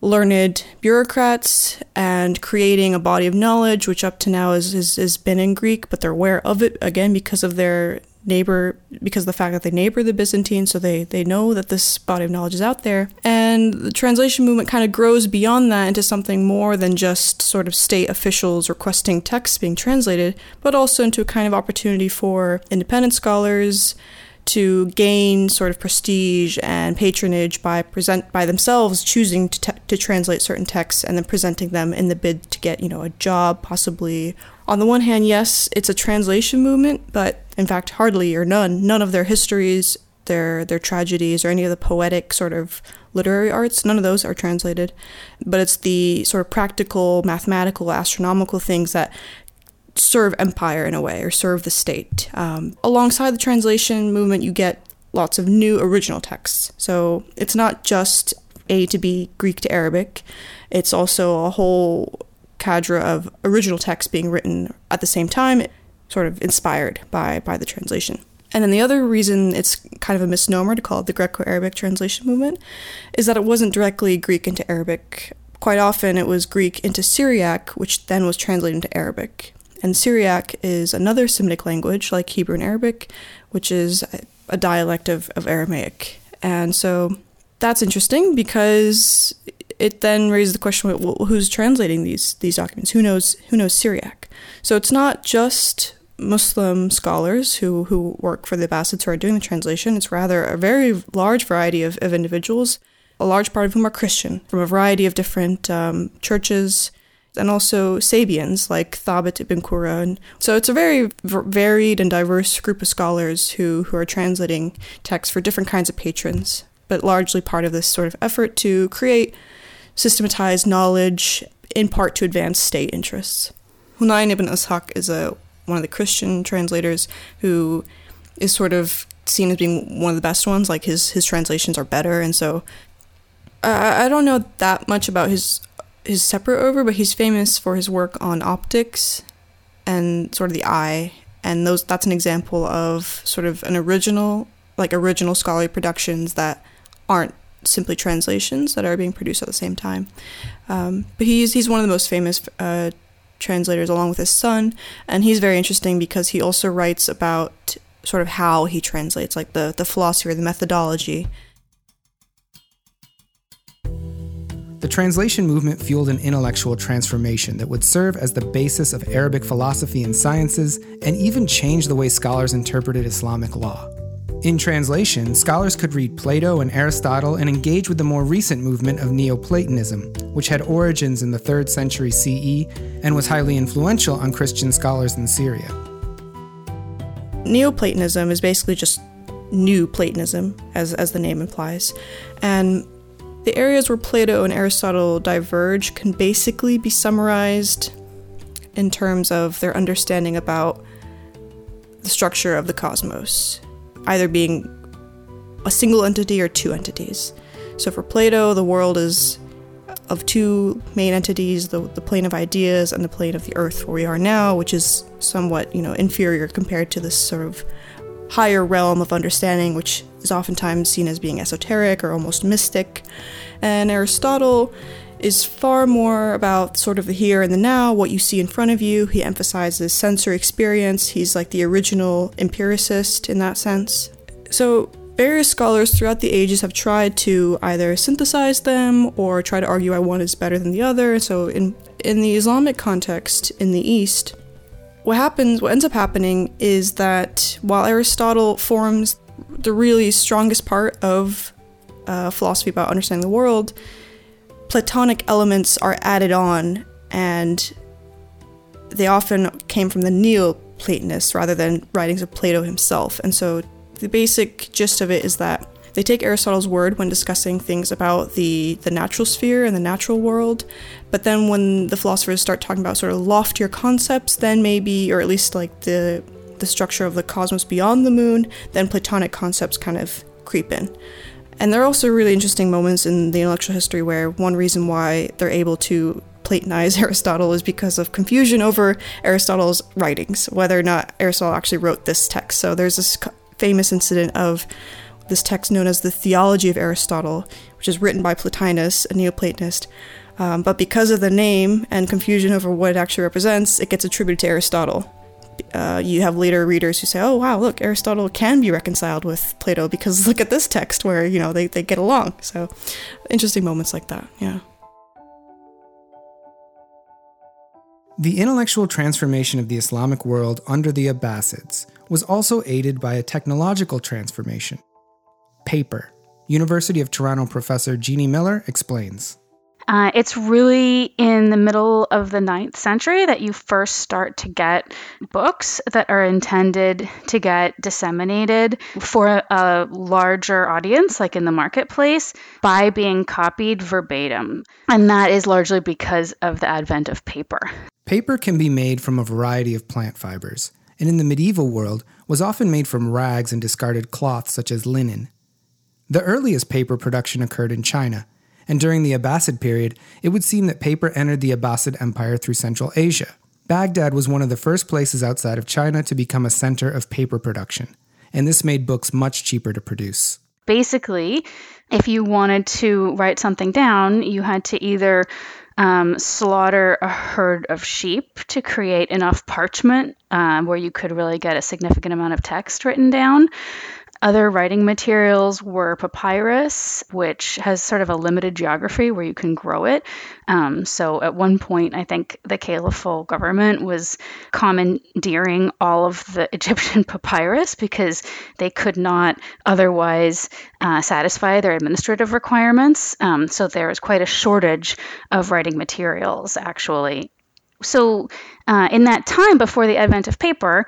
learned bureaucrats and creating a body of knowledge which up to now is, is, has been in Greek, but they're aware of it again because of their neighbor because of the fact that they neighbor the Byzantines, so they, they know that this body of knowledge is out there. And the translation movement kind of grows beyond that into something more than just sort of state officials requesting texts being translated, but also into a kind of opportunity for independent scholars to gain sort of prestige and patronage by present by themselves choosing to, te- to translate certain texts and then presenting them in the bid to get you know a job possibly. On the one hand yes it's a translation movement but in fact hardly or none none of their histories their their tragedies or any of the poetic sort of literary arts none of those are translated. But it's the sort of practical mathematical astronomical things that serve empire in a way or serve the state. Um, alongside the translation movement, you get lots of new original texts. So it's not just A to B, Greek to Arabic, it's also a whole cadre of original texts being written at the same time, sort of inspired by, by the translation. And then the other reason it's kind of a misnomer to call it the Greco Arabic translation movement is that it wasn't directly Greek into Arabic. Quite often it was Greek into Syriac, which then was translated into Arabic. And Syriac is another Semitic language like Hebrew and Arabic, which is a dialect of, of Aramaic. And so that's interesting because it then raises the question well, who's translating these these documents? Who knows who knows Syriac? So it's not just Muslim scholars who, who work for the Abbasids who are doing the translation. It's rather a very large variety of, of individuals, a large part of whom are Christian, from a variety of different um, churches, and also Sabians like Thabit ibn Qurra. So it's a very varied and diverse group of scholars who, who are translating texts for different kinds of patrons, but largely part of this sort of effort to create systematized knowledge, in part to advance state interests. Hunayn ibn Ishaq is a one of the Christian translators who is sort of seen as being one of the best ones. Like his his translations are better, and so I don't know that much about his his separate over, but he's famous for his work on optics and sort of the eye. And those that's an example of sort of an original, like original scholarly productions that aren't simply translations that are being produced at the same time. Um, but he's he's one of the most famous uh, translators, along with his son, and he's very interesting because he also writes about sort of how he translates, like the the philosophy or the methodology
The translation movement fueled an intellectual transformation that would serve as the basis of Arabic philosophy and sciences and even change the way scholars interpreted Islamic law. In translation, scholars could read Plato and Aristotle and engage with the more recent movement of Neoplatonism, which had origins in the 3rd century CE and was highly influential on Christian scholars in Syria.
Neoplatonism is basically just new Platonism, as, as the name implies, and the areas where Plato and Aristotle diverge can basically be summarized in terms of their understanding about the structure of the cosmos, either being a single entity or two entities. So for Plato, the world is of two main entities the, the plane of ideas and the plane of the earth where we are now, which is somewhat, you know, inferior compared to this sort of higher realm of understanding, which is oftentimes seen as being esoteric or almost mystic. And Aristotle is far more about sort of the here and the now, what you see in front of you. He emphasizes sensory experience. He's like the original empiricist in that sense. So, various scholars throughout the ages have tried to either synthesize them or try to argue why one is better than the other. So, in, in the Islamic context in the East, what happens, what ends up happening is that while Aristotle forms the really strongest part of uh, philosophy about understanding the world, Platonic elements are added on, and they often came from the Neoplatonists rather than writings of Plato himself. And so the basic gist of it is that they take Aristotle's word when discussing things about the, the natural sphere and the natural world, but then when the philosophers start talking about sort of loftier concepts, then maybe, or at least like the the structure of the cosmos beyond the moon, then Platonic concepts kind of creep in. And there are also really interesting moments in the intellectual history where one reason why they're able to Platonize Aristotle is because of confusion over Aristotle's writings, whether or not Aristotle actually wrote this text. So there's this famous incident of this text known as the Theology of Aristotle, which is written by Plotinus, a Neoplatonist. Um, but because of the name and confusion over what it actually represents, it gets attributed to Aristotle. Uh, you have later readers who say, "Oh, wow, look, Aristotle can be reconciled with Plato because look at this text where you know they, they get along." So, interesting moments like that, yeah.
The intellectual transformation of the Islamic world under the Abbasids was also aided by a technological transformation. Paper. University of Toronto professor Jeannie Miller explains.
Uh, it's really in the middle of the ninth century that you first start to get books that are intended to get disseminated for a, a larger audience, like in the marketplace, by being copied verbatim. And that is largely because of the advent of paper.
Paper can be made from a variety of plant fibers, and in the medieval world was often made from rags and discarded cloth such as linen. The earliest paper production occurred in China, and during the Abbasid period, it would seem that paper entered the Abbasid Empire through Central Asia. Baghdad was one of the first places outside of China to become a center of paper production, and this made books much cheaper to produce.
Basically, if you wanted to write something down, you had to either um, slaughter a herd of sheep to create enough parchment um, where you could really get a significant amount of text written down. Other writing materials were papyrus, which has sort of a limited geography where you can grow it. Um, so at one point, I think the caliphal government was commandeering all of the Egyptian papyrus because they could not otherwise uh, satisfy their administrative requirements. Um, so there was quite a shortage of writing materials, actually. So, uh, in that time before the advent of paper,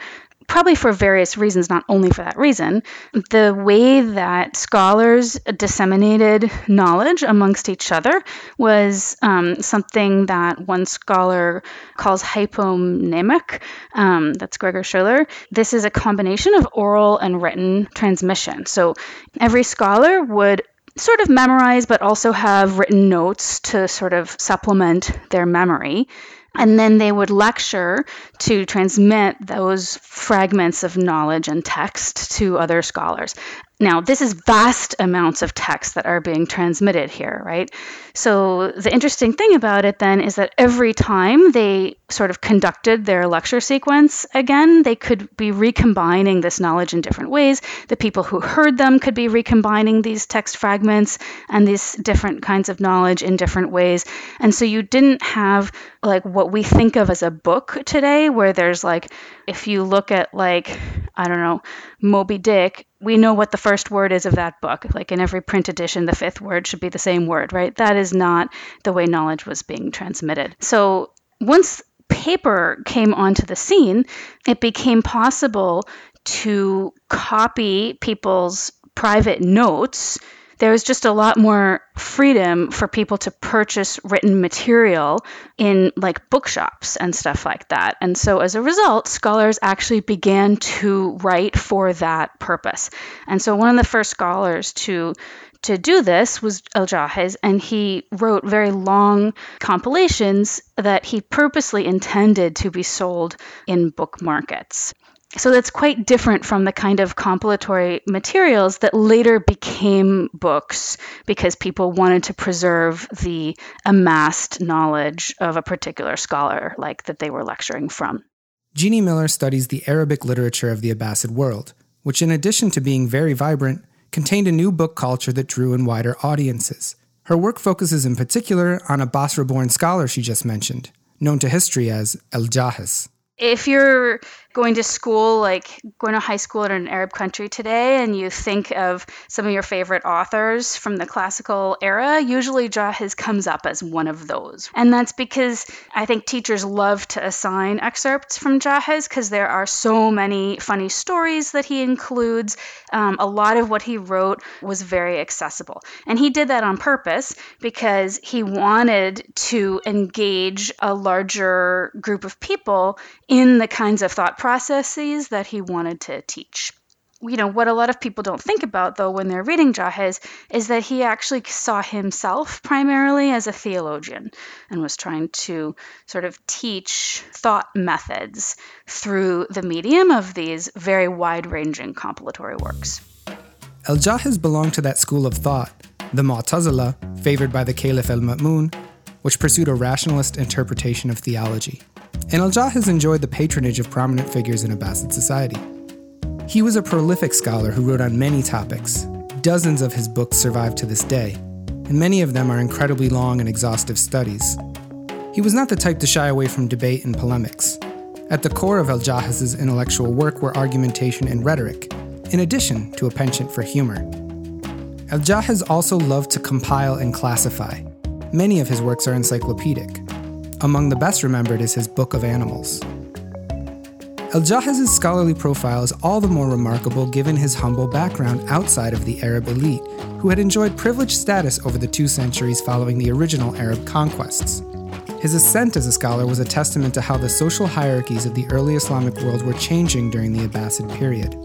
probably for various reasons, not only for that reason, the way that scholars disseminated knowledge amongst each other was um, something that one scholar calls hypomnemic. Um, that's Gregor Schoeler. This is a combination of oral and written transmission. So every scholar would sort of memorize, but also have written notes to sort of supplement their memory. And then they would lecture to transmit those fragments of knowledge and text to other scholars. Now, this is vast amounts of text that are being transmitted here, right? So, the interesting thing about it then is that every time they sort of conducted their lecture sequence again, they could be recombining this knowledge in different ways. The people who heard them could be recombining these text fragments and these different kinds of knowledge in different ways. And so, you didn't have like what we think of as a book today, where there's like, if you look at like, I don't know, Moby Dick, we know what the first word is of that book. Like in every print edition, the fifth word should be the same word, right? That is not the way knowledge was being transmitted. So once paper came onto the scene, it became possible to copy people's private notes there was just a lot more freedom for people to purchase written material in like bookshops and stuff like that. And so as a result, scholars actually began to write for that purpose. And so one of the first scholars to to do this was Al Jahiz, and he wrote very long compilations that he purposely intended to be sold in book markets so that's quite different from the kind of compilatory materials that later became books because people wanted to preserve the amassed knowledge of a particular scholar like that they were lecturing from.
Jeannie Miller studies the Arabic literature of the Abbasid world, which in addition to being very vibrant, contained a new book culture that drew in wider audiences. Her work focuses in particular on a Basra-born scholar she just mentioned, known to history as El Jahiz.
If you're going to school, like going to high school in an Arab country today, and you think of some of your favorite authors from the classical era, usually Jahiz comes up as one of those. And that's because I think teachers love to assign excerpts from Jahiz because there are so many funny stories that he includes. Um, a lot of what he wrote was very accessible. And he did that on purpose because he wanted to engage a larger group of people in the kinds of thought processes that he wanted to teach. you know what a lot of people don't think about though when they're reading Jahiz is that he actually saw himself primarily as a theologian and was trying to sort of teach thought methods through the medium of these very wide-ranging compilatory works.
Al-Jahiz belonged to that school of thought, the Mu'tazila, favored by the Caliph al-Ma'mun, which pursued a rationalist interpretation of theology. And Al-Jahiz enjoyed the patronage of prominent figures in Abbasid society. He was a prolific scholar who wrote on many topics. Dozens of his books survive to this day, and many of them are incredibly long and exhaustive studies. He was not the type to shy away from debate and polemics. At the core of Al Jahiz's intellectual work were argumentation and rhetoric, in addition to a penchant for humor. Al Jahiz also loved to compile and classify. Many of his works are encyclopedic. Among the best remembered is his Book of Animals. Al Jahiz's scholarly profile is all the more remarkable given his humble background outside of the Arab elite, who had enjoyed privileged status over the two centuries following the original Arab conquests. His ascent as a scholar was a testament to how the social hierarchies of the early Islamic world were changing during the Abbasid period.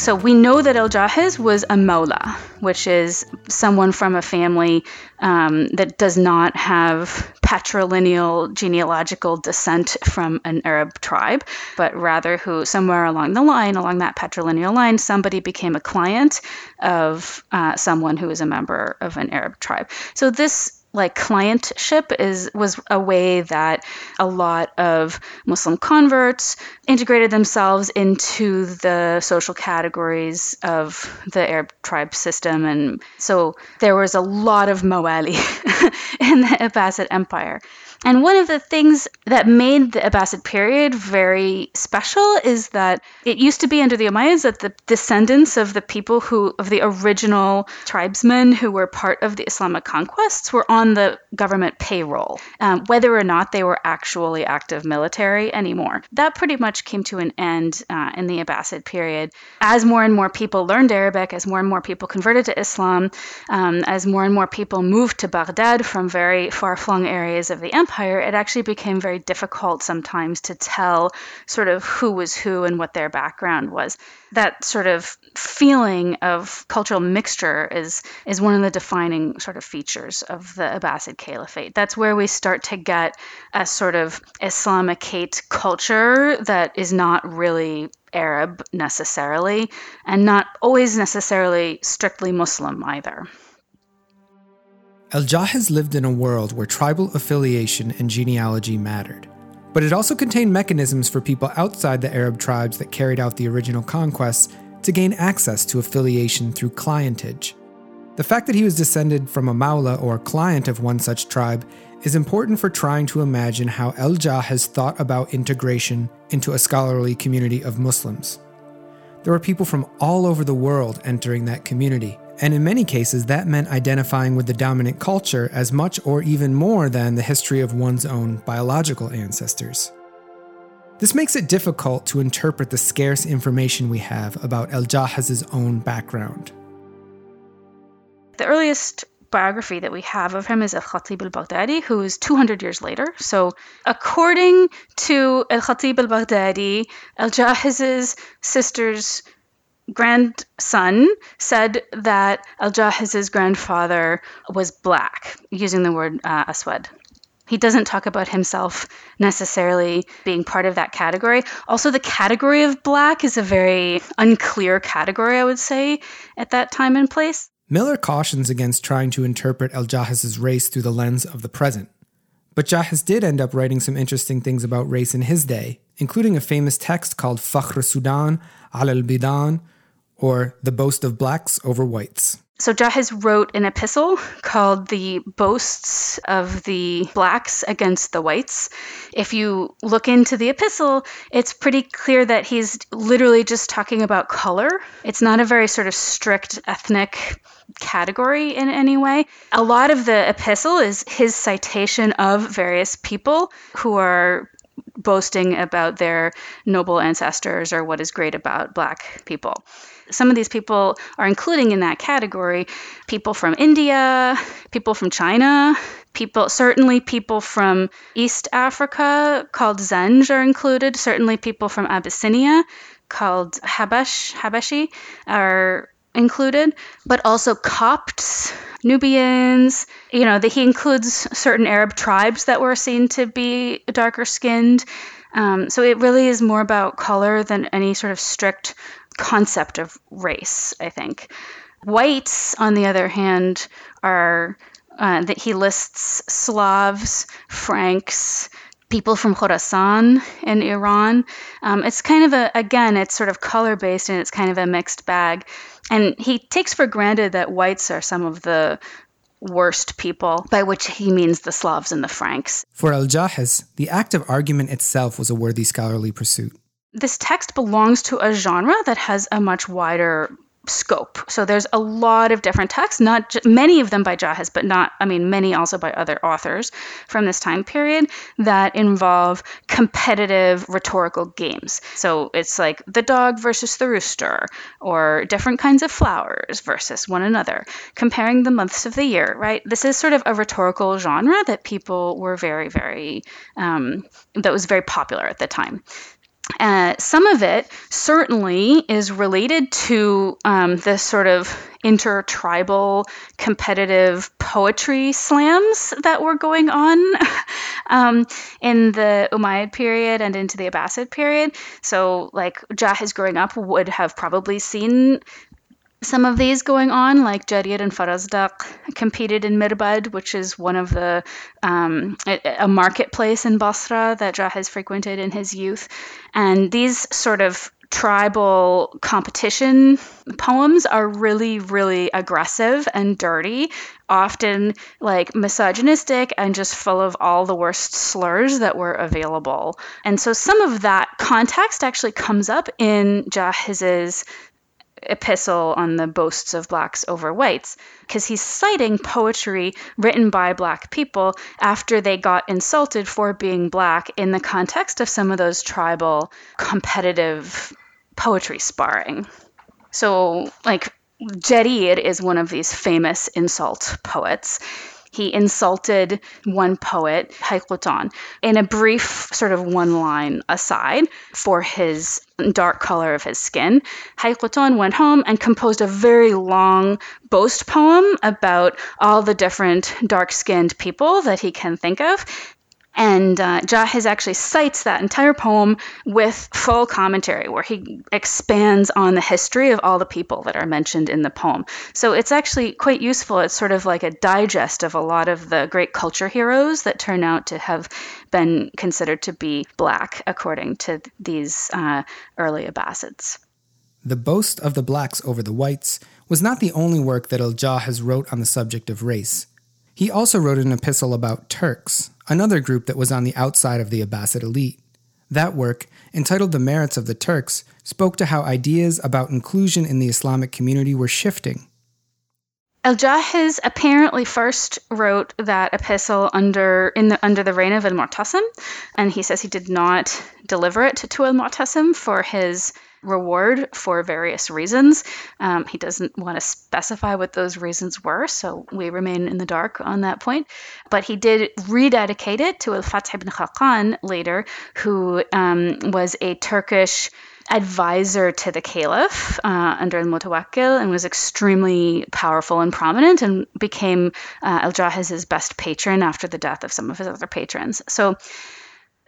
So we know that El Jahiz was a Mawla, which is someone from a family um, that does not have patrilineal genealogical descent from an Arab tribe, but rather who, somewhere along the line, along that patrilineal line, somebody became a client of uh, someone who is a member of an Arab tribe. So this like clientship is was a way that a lot of Muslim converts integrated themselves into the social categories of the Arab tribe system, and so there was a lot of Mawali in the Abbasid Empire. And one of the things that made the Abbasid period very special is that it used to be under the Umayyads that the descendants of the people who, of the original tribesmen who were part of the Islamic conquests, were on the government payroll, um, whether or not they were actually active military anymore. That pretty much came to an end uh, in the Abbasid period. As more and more people learned Arabic, as more and more people converted to Islam, um, as more and more people moved to Baghdad from very far flung areas of the empire empire, it actually became very difficult sometimes to tell sort of who was who and what their background was. That sort of feeling of cultural mixture is is one of the defining sort of features of the Abbasid Caliphate. That's where we start to get a sort of Islamicate culture that is not really Arab necessarily, and not always necessarily strictly Muslim either.
Al Jahiz lived in a world where tribal affiliation and genealogy mattered. But it also contained mechanisms for people outside the Arab tribes that carried out the original conquests to gain access to affiliation through clientage. The fact that he was descended from a Mawla or client of one such tribe is important for trying to imagine how Al Jahiz thought about integration into a scholarly community of Muslims. There were people from all over the world entering that community, and in many cases, that meant identifying with the dominant culture as much or even more than the history of one's own biological ancestors. This makes it difficult to interpret the scarce information we have about El Jahiz's own background.
The earliest biography that we have of him is Al Khatib al Baghdadi, who is 200 years later. So, according to Al Khatib al Baghdadi, Al Jahiz's sister's grandson said that Al Jahiz's grandfather was black, using the word uh, aswad. He doesn't talk about himself necessarily being part of that category. Also, the category of black is a very unclear category, I would say, at that time and place.
Miller cautions against trying to interpret Al Jahiz's race through the lens of the present. But Jahiz did end up writing some interesting things about race in his day, including a famous text called Fakhr Sudan al al Bidan, or The Boast of Blacks Over Whites.
So Jahiz wrote an epistle called The Boasts of the Blacks Against the Whites. If you look into the epistle, it's pretty clear that he's literally just talking about color. It's not a very sort of strict ethnic category in any way. A lot of the epistle is his citation of various people who are boasting about their noble ancestors or what is great about black people some of these people are including in that category people from India, people from China, people certainly people from East Africa called Zenj are included, certainly people from Abyssinia, called Habash, Habashi are included, but also Copts, Nubians. You know, he includes certain Arab tribes that were seen to be darker skinned. Um, so it really is more about color than any sort of strict concept of race, I think. Whites, on the other hand, are uh, that he lists Slavs, Franks, people from Khorasan in Iran. Um, it's kind of a, again, it's sort of color based and it's kind of a mixed bag. And he takes for granted that whites are some of the worst people, by which he means the Slavs and the Franks.
For Al Jahiz, the act of argument itself was a worthy scholarly pursuit.
This text belongs to a genre that has a much wider scope. So there's a lot of different texts, not j- many of them by Jahiz, but not, I mean, many also by other authors from this time period that involve competitive rhetorical games. So it's like the dog versus the rooster, or different kinds of flowers versus one another, comparing the months of the year, right? This is sort of a rhetorical genre that people were very, very, um, that was very popular at the time. Uh, some of it certainly is related to um, the sort of intertribal competitive poetry slams that were going on um, in the Umayyad period and into the Abbasid period. So, like, Jahiz growing up would have probably seen some of these going on, like Jarir and Farazdaq competed in Mirbad, which is one of the um, a, marketplace in Basra that Jahiz frequented in his youth, and these sort of tribal competition poems are really really aggressive and dirty often like misogynistic and just full of all the worst slurs that were available. And so some of that context actually comes up in jahiz's epistle on the boasts of blacks over whites because he's citing poetry written by black people after they got insulted for being black in the context of some of those tribal competitive poetry sparring. So, like, Jarir is one of these famous insult poets he insulted one poet, Hayqutan, in a brief sort of one line aside for his dark color of his skin. Hayqutan went home and composed a very long boast poem about all the different dark skinned people that he can think of. And uh, Jahiz actually cites that entire poem with full commentary, where he expands on the history of all the people that are mentioned in the poem. So it's actually quite useful. It's sort of like a digest of a lot of the great culture heroes that turn out to have been considered to be black, according to these uh, early Abbasids.
The boast of the blacks over the whites was not the only work that Al Jahiz wrote on the subject of race. He also wrote an epistle about Turks, another group that was on the outside of the Abbasid elite. That work, entitled The Merits of the Turks, spoke to how ideas about inclusion in the Islamic community were shifting.
Al Jahiz apparently first wrote that epistle under in the under the reign of Al Mu'tasim, and he says he did not deliver it to Al Mu'tasim for his reward for various reasons. Um, he doesn't want to specify what those reasons were, so we remain in the dark on that point. But he did rededicate it to Al Fath ibn Khaqan later, who um, was a Turkish advisor to the caliph uh, under al Mutawakkil and was extremely powerful and prominent and became uh, al Jahiz's best patron after the death of some of his other patrons. So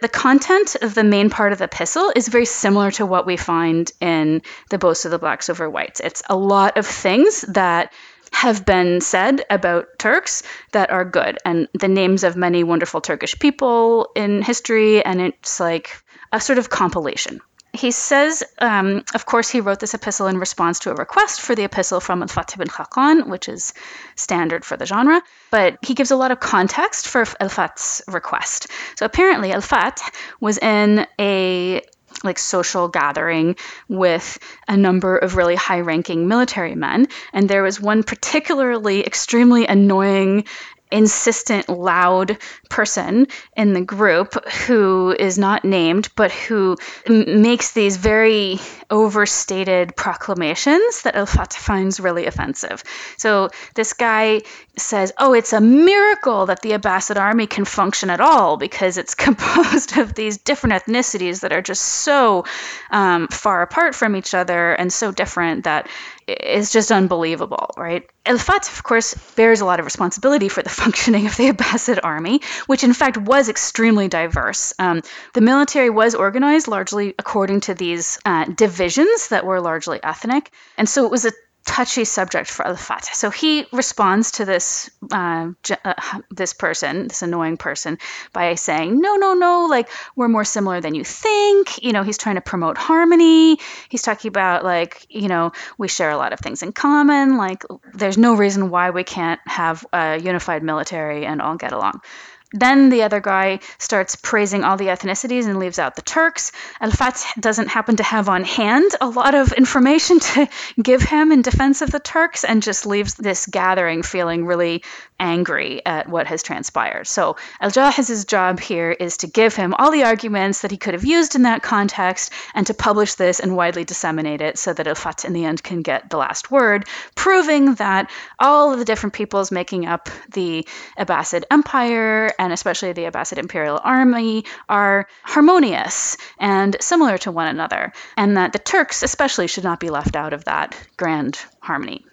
the content of the main part of the epistle is very similar to what we find in the Boast of the Blacks over Whites. It's a lot of things that have been said about Turks that are good, and the names of many wonderful Turkish people in history, and it's like a sort of compilation he says, um, of course, he wrote this epistle in response to a request for the epistle from Al Fatih bin Khaqan, which is standard for the genre, but he gives a lot of context for Al Fatih's request. So apparently, Al Fatih was in a like social gathering with a number of really high ranking military men and there was one particularly extremely annoying insistent, loud person in the group who is not named, but who m- makes these very overstated proclamations that Al Fatah finds really offensive. So this guy says, Oh, it's a miracle that the Abbasid army can function at all because it's composed of these different ethnicities that are just so um, far apart from each other and so different that is just unbelievable, right? El Fatah, of course, bears a lot of responsibility for the functioning of the Abbasid army, which in fact was extremely diverse. Um, the military was organized largely according to these uh, divisions that were largely ethnic, and so it was a touchy subject for Al Fatah. So he responds to this uh, uh, this person, this annoying person, by saying, "No, no, no! Like we're more similar than you think." You know, he's trying to promote harmony. He's talking about like you know we share a lot of things in common. Like there's no reason why we can't have a unified military and all get along. Then the other guy starts praising all the ethnicities and leaves out the Turks. Al Fatah doesn't happen to have on hand a lot of information to give him in defense of the Turks and just leaves this gathering feeling really angry at what has transpired. So Al Jahiz's job here is to give him all the arguments that he could have used in that context and to publish this and widely disseminate it so that Al Fatah in the end can get the last word, proving that all of the different peoples making up the Abbasid Empire and especially the Abbasid Imperial Army are harmonious and similar to one another, and that the Turks especially should not be left out of that grand harmony.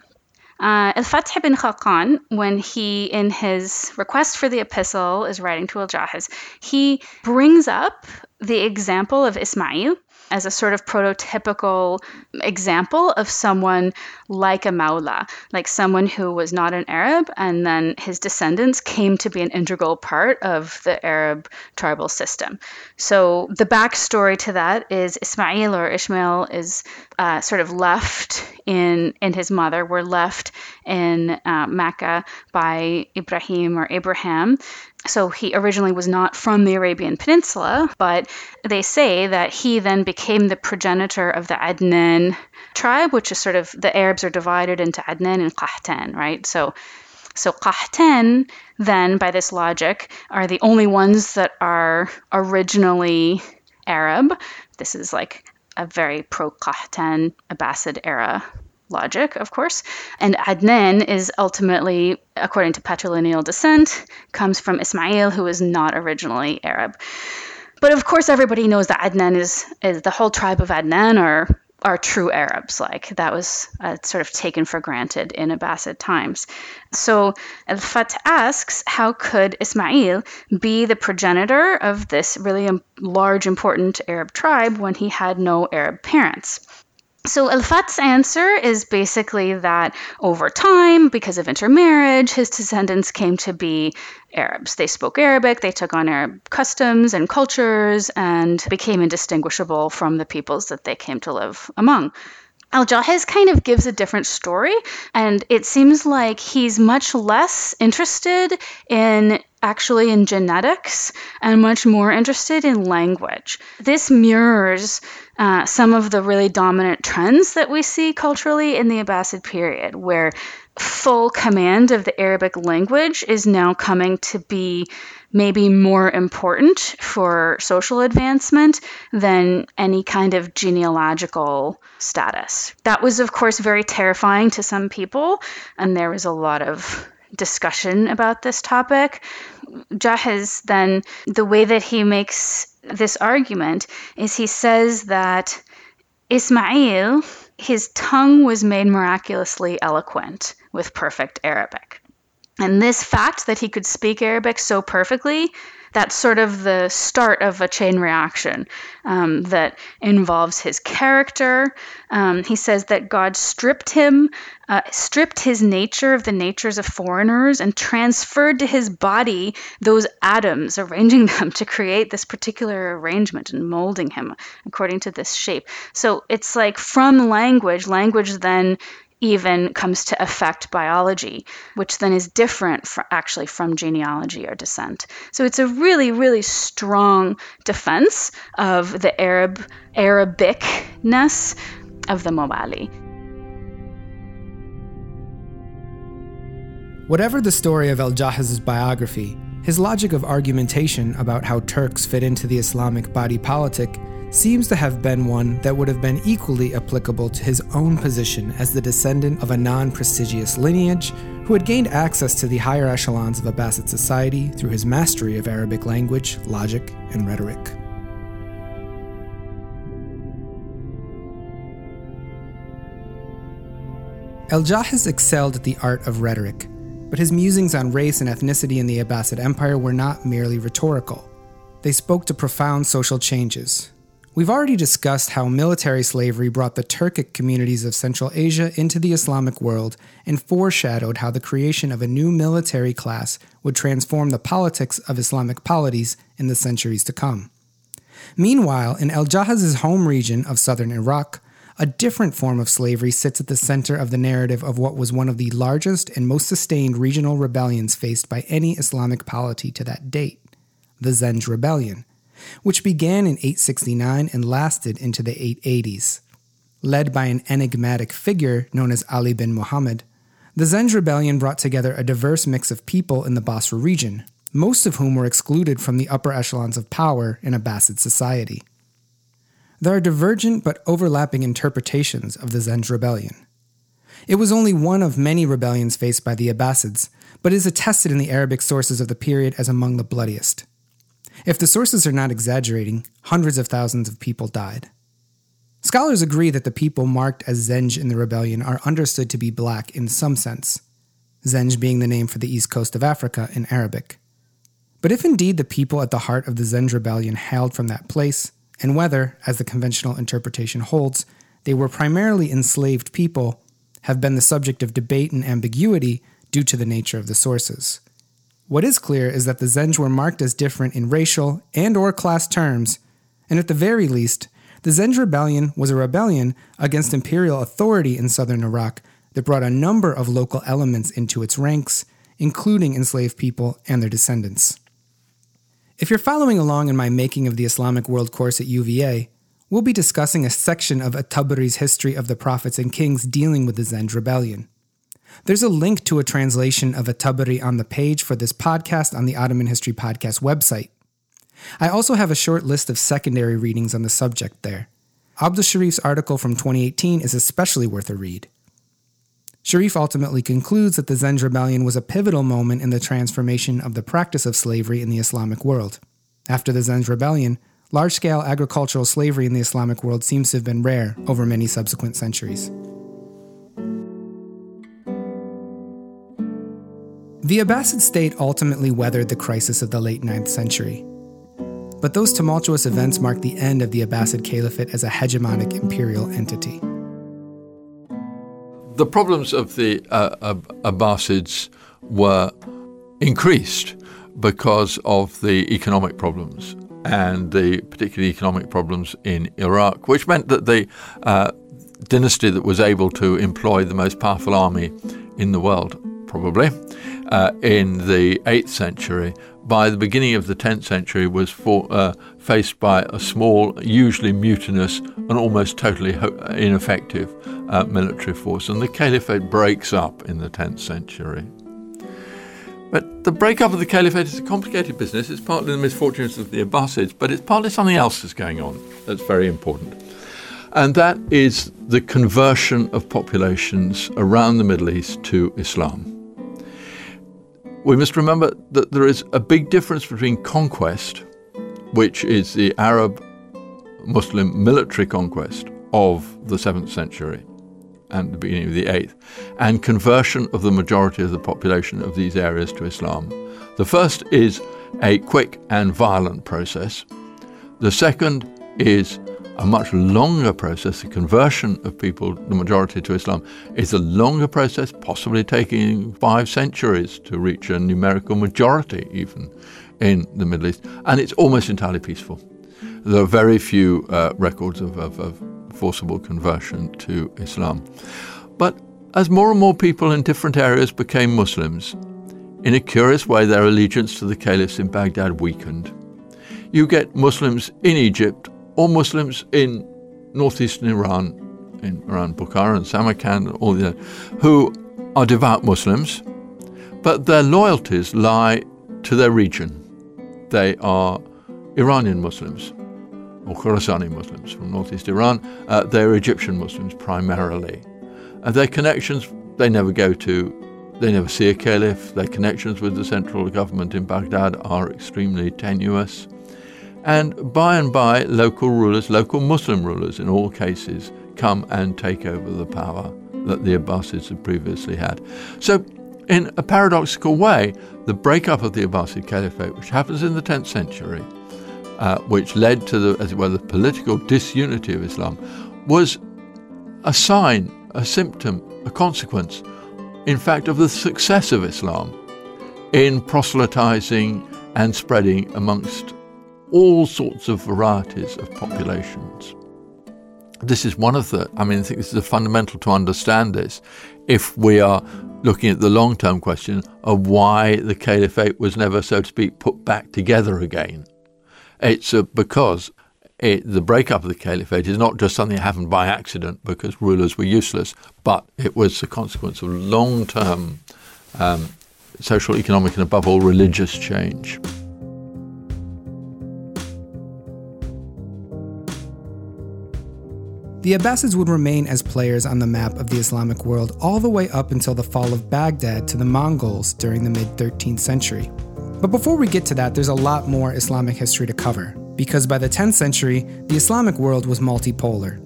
Uh, Al-Fath ibn Khaqan, when he, in his request for the epistle, is writing to Al-Jahiz, he brings up the example of Ismail as a sort of prototypical example of someone like a Maula, like someone who was not an Arab, and then his descendants came to be an integral part of the Arab tribal system. So the backstory to that is Ismail or Ishmael is uh, sort of left in, and his mother were left in uh, Mecca by Ibrahim or Abraham so he originally was not from the Arabian Peninsula, but they say that he then became the progenitor of the Adnan tribe, which is sort of the Arabs are divided into Adnan and Qahtan, right? So so Qahtan then by this logic are the only ones that are originally Arab. This is like a very pro Qahtan Abbasid era logic, of course. And Adnan is ultimately, according to patrilineal descent, comes from Ismail, who is not originally Arab. But of course, everybody knows that Adnan is, is the whole tribe of Adnan are are true Arabs. Like that was uh, sort of taken for granted in Abbasid times. So Al Fath asks, how could Ismail be the progenitor of this really large, important Arab tribe when he had no Arab parents? So Al Fath's answer is basically that over time, because of intermarriage, his descendants came to be Arabs. They spoke Arabic, they took on Arab customs and cultures, and became indistinguishable from the peoples that they came to live among. Al Jahiz kind of gives a different story, and it seems like he's much less interested in actually in genetics and much more interested in language. This mirrors uh, some of the really dominant trends that we see culturally in the Abbasid period, where full command of the Arabic language is now coming to be maybe more important for social advancement than any kind of genealogical status. That was, of course, very terrifying to some people, and there was a lot of discussion about this topic. Jahiz then, the way that he makes this argument is he says that Ismail, his tongue was made miraculously eloquent with perfect Arabic. And this fact that he could speak Arabic so perfectly that's sort of the start of a chain reaction um, that involves his character. Um, he says that God stripped him, uh, stripped his nature of the natures of foreigners, and transferred to his body those atoms, arranging them to create this particular arrangement and molding him according to this shape. So it's like from language, language then even comes to affect biology, which then is different actually from genealogy or descent. So it's a really, really strong defense of the Arab Arabicness of the Mawali.
Whatever the story of Al Jahiz's biography, his logic of argumentation about how Turks fit into the Islamic body politic seems to have been one that would have been equally applicable to his own position as the descendant of a non prestigious lineage who had gained access to the higher echelons of Abbasid society through his mastery of Arabic language, logic, and rhetoric. El Jahiz excelled at the art of rhetoric, but his musings on race and ethnicity in the Abbasid Empire were not merely rhetorical. They spoke to profound social changes. We've already discussed how military slavery brought the Turkic communities of Central Asia into the Islamic world and foreshadowed how the creation of a new military class would transform the politics of Islamic polities in the centuries to come. Meanwhile, in El Jahiz's home region of southern Iraq, a different form of slavery sits at the center of the narrative of what was one of the largest and most sustained regional rebellions faced by any Islamic polity to that date the Zenj Rebellion, which began in 869 and lasted into the 880s. Led by an enigmatic figure known as Ali bin Muhammad, the Zenj Rebellion brought together a diverse mix of people in the Basra region, most of whom were excluded from the upper echelons of power in Abbasid society. There are divergent but overlapping interpretations of the Zenj rebellion. It was only one of many rebellions faced by the Abbasids, but is attested in the Arabic sources of the period as among the bloodiest. If the sources are not exaggerating, hundreds of thousands of people died. Scholars agree that the people marked as Zenj in the rebellion are understood to be black in some sense, Zenj being the name for the east coast of Africa in Arabic. But if indeed the people at the heart of the Zenj rebellion hailed from that place, and whether, as the conventional interpretation holds, they were primarily enslaved people, have been the subject of debate and ambiguity due to the nature of the sources. What is clear is that the Zenj were marked as different in racial and or class terms, and at the very least, the Zenj rebellion was a rebellion against imperial authority in southern Iraq that brought a number of local elements into its ranks, including enslaved people and their descendants. If you're following along in my Making of the Islamic World course at UVA, we'll be discussing a section of At-Tabari's history of the prophets and kings dealing with the Zenj rebellion. There's a link to a translation of At-Tabari on the page for this podcast on the Ottoman History Podcast website. I also have a short list of secondary readings on the subject there. Abdul Sharif's article from 2018 is especially worth a read. Sharif ultimately concludes that the Zenj rebellion was a pivotal moment in the transformation of the practice of slavery in the Islamic world. After the Zenj rebellion, large scale agricultural slavery in the Islamic world seems to have been rare over many subsequent centuries. The Abbasid state ultimately weathered the crisis of the late 9th century. But those tumultuous events marked the end of the Abbasid Caliphate as a hegemonic imperial entity
the problems of the uh, Abbasids were increased because of the economic problems and the particular economic problems in Iraq, which meant that the uh, dynasty that was able to employ the most powerful army in the world, probably, uh, in the 8th century, by the beginning of the 10th century, was for, uh, faced by a small, usually mutinous, and almost totally ho- ineffective uh, military force. And the caliphate breaks up in the 10th century. But the breakup of the caliphate is a complicated business. It's partly the misfortunes of the Abbasids, but it's partly something else that's going on that's very important. And that is the conversion of populations around the Middle East to Islam. We must remember that there is a big difference between conquest, which is the Arab Muslim military conquest of the 7th century and the beginning of the 8th, and conversion of the majority of the population of these areas to Islam. The first is a quick and violent process. The second is a much longer process. The conversion of people, the majority to Islam, is a longer process, possibly taking five centuries to reach a numerical majority, even in the Middle East. And it's almost entirely peaceful. There are very few uh, records of, of, of forcible conversion to Islam. But as more and more people in different areas became Muslims, in a curious way, their allegiance to the caliphs in Baghdad weakened. You get Muslims in Egypt or Muslims in northeastern Iran, in around Bukhara and Samarkand, and all the who are devout Muslims, but their loyalties lie to their region. They are Iranian Muslims or Khorasani Muslims from northeast Iran. Uh, they're Egyptian Muslims primarily. And their connections, they never go to they never see a caliph. Their connections with the central government in Baghdad are extremely tenuous. And by and by, local rulers, local Muslim rulers in all cases, come and take over the power that the Abbasids had previously had. So, in a paradoxical way, the breakup of the Abbasid Caliphate, which happens in the 10th century, uh, which led to the, as were, the political disunity of Islam, was a sign, a symptom, a consequence in fact, of the success of Islam in proselytizing and spreading amongst all sorts of varieties of populations. This is one of the, I mean, I think this is fundamental to understand this if we are looking at the long term question of why the caliphate was never, so to speak, put back together again. It's uh, because it, the breakup of the caliphate is not just something that happened by accident because rulers were useless, but it was the consequence of long term um, social, economic, and above all, religious change.
The Abbasids would remain as players on the map of the Islamic world all the way up until the fall of Baghdad to the Mongols during the mid 13th century. But before we get to that, there's a lot more Islamic history to cover because by the 10th century, the Islamic world was multipolar.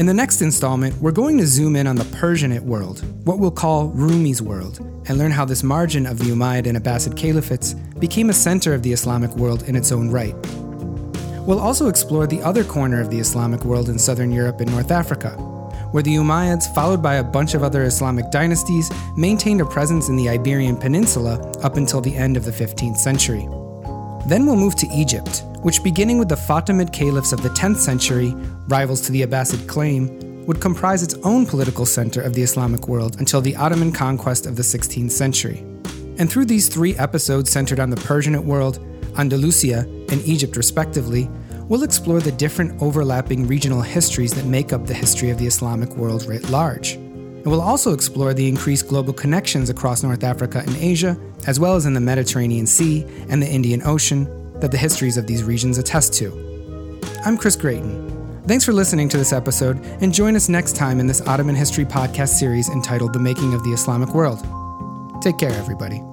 In the next installment, we're going to zoom in on the Persianate world, what we'll call Rumi's world, and learn how this margin of the Umayyad and Abbasid caliphates became a center of the Islamic world in its own right. We'll also explore the other corner of the Islamic world in southern Europe and North Africa, where the Umayyads, followed by a bunch of other Islamic dynasties, maintained a presence in the Iberian Peninsula up until the end of the 15th century. Then we'll move to Egypt, which, beginning with the Fatimid caliphs of the 10th century, rivals to the Abbasid claim, would comprise its own political center of the Islamic world until the Ottoman conquest of the 16th century. And through these three episodes centered on the Persianate world, Andalusia, and Egypt respectively, we'll explore the different overlapping regional histories that make up the history of the Islamic world writ large. And we'll also explore the increased global connections across North Africa and Asia, as well as in the Mediterranean Sea and the Indian Ocean, that the histories of these regions attest to. I'm Chris Gratien. Thanks for listening to this episode, and join us next time in this Ottoman History podcast series entitled The Making of the Islamic World. Take care, everybody.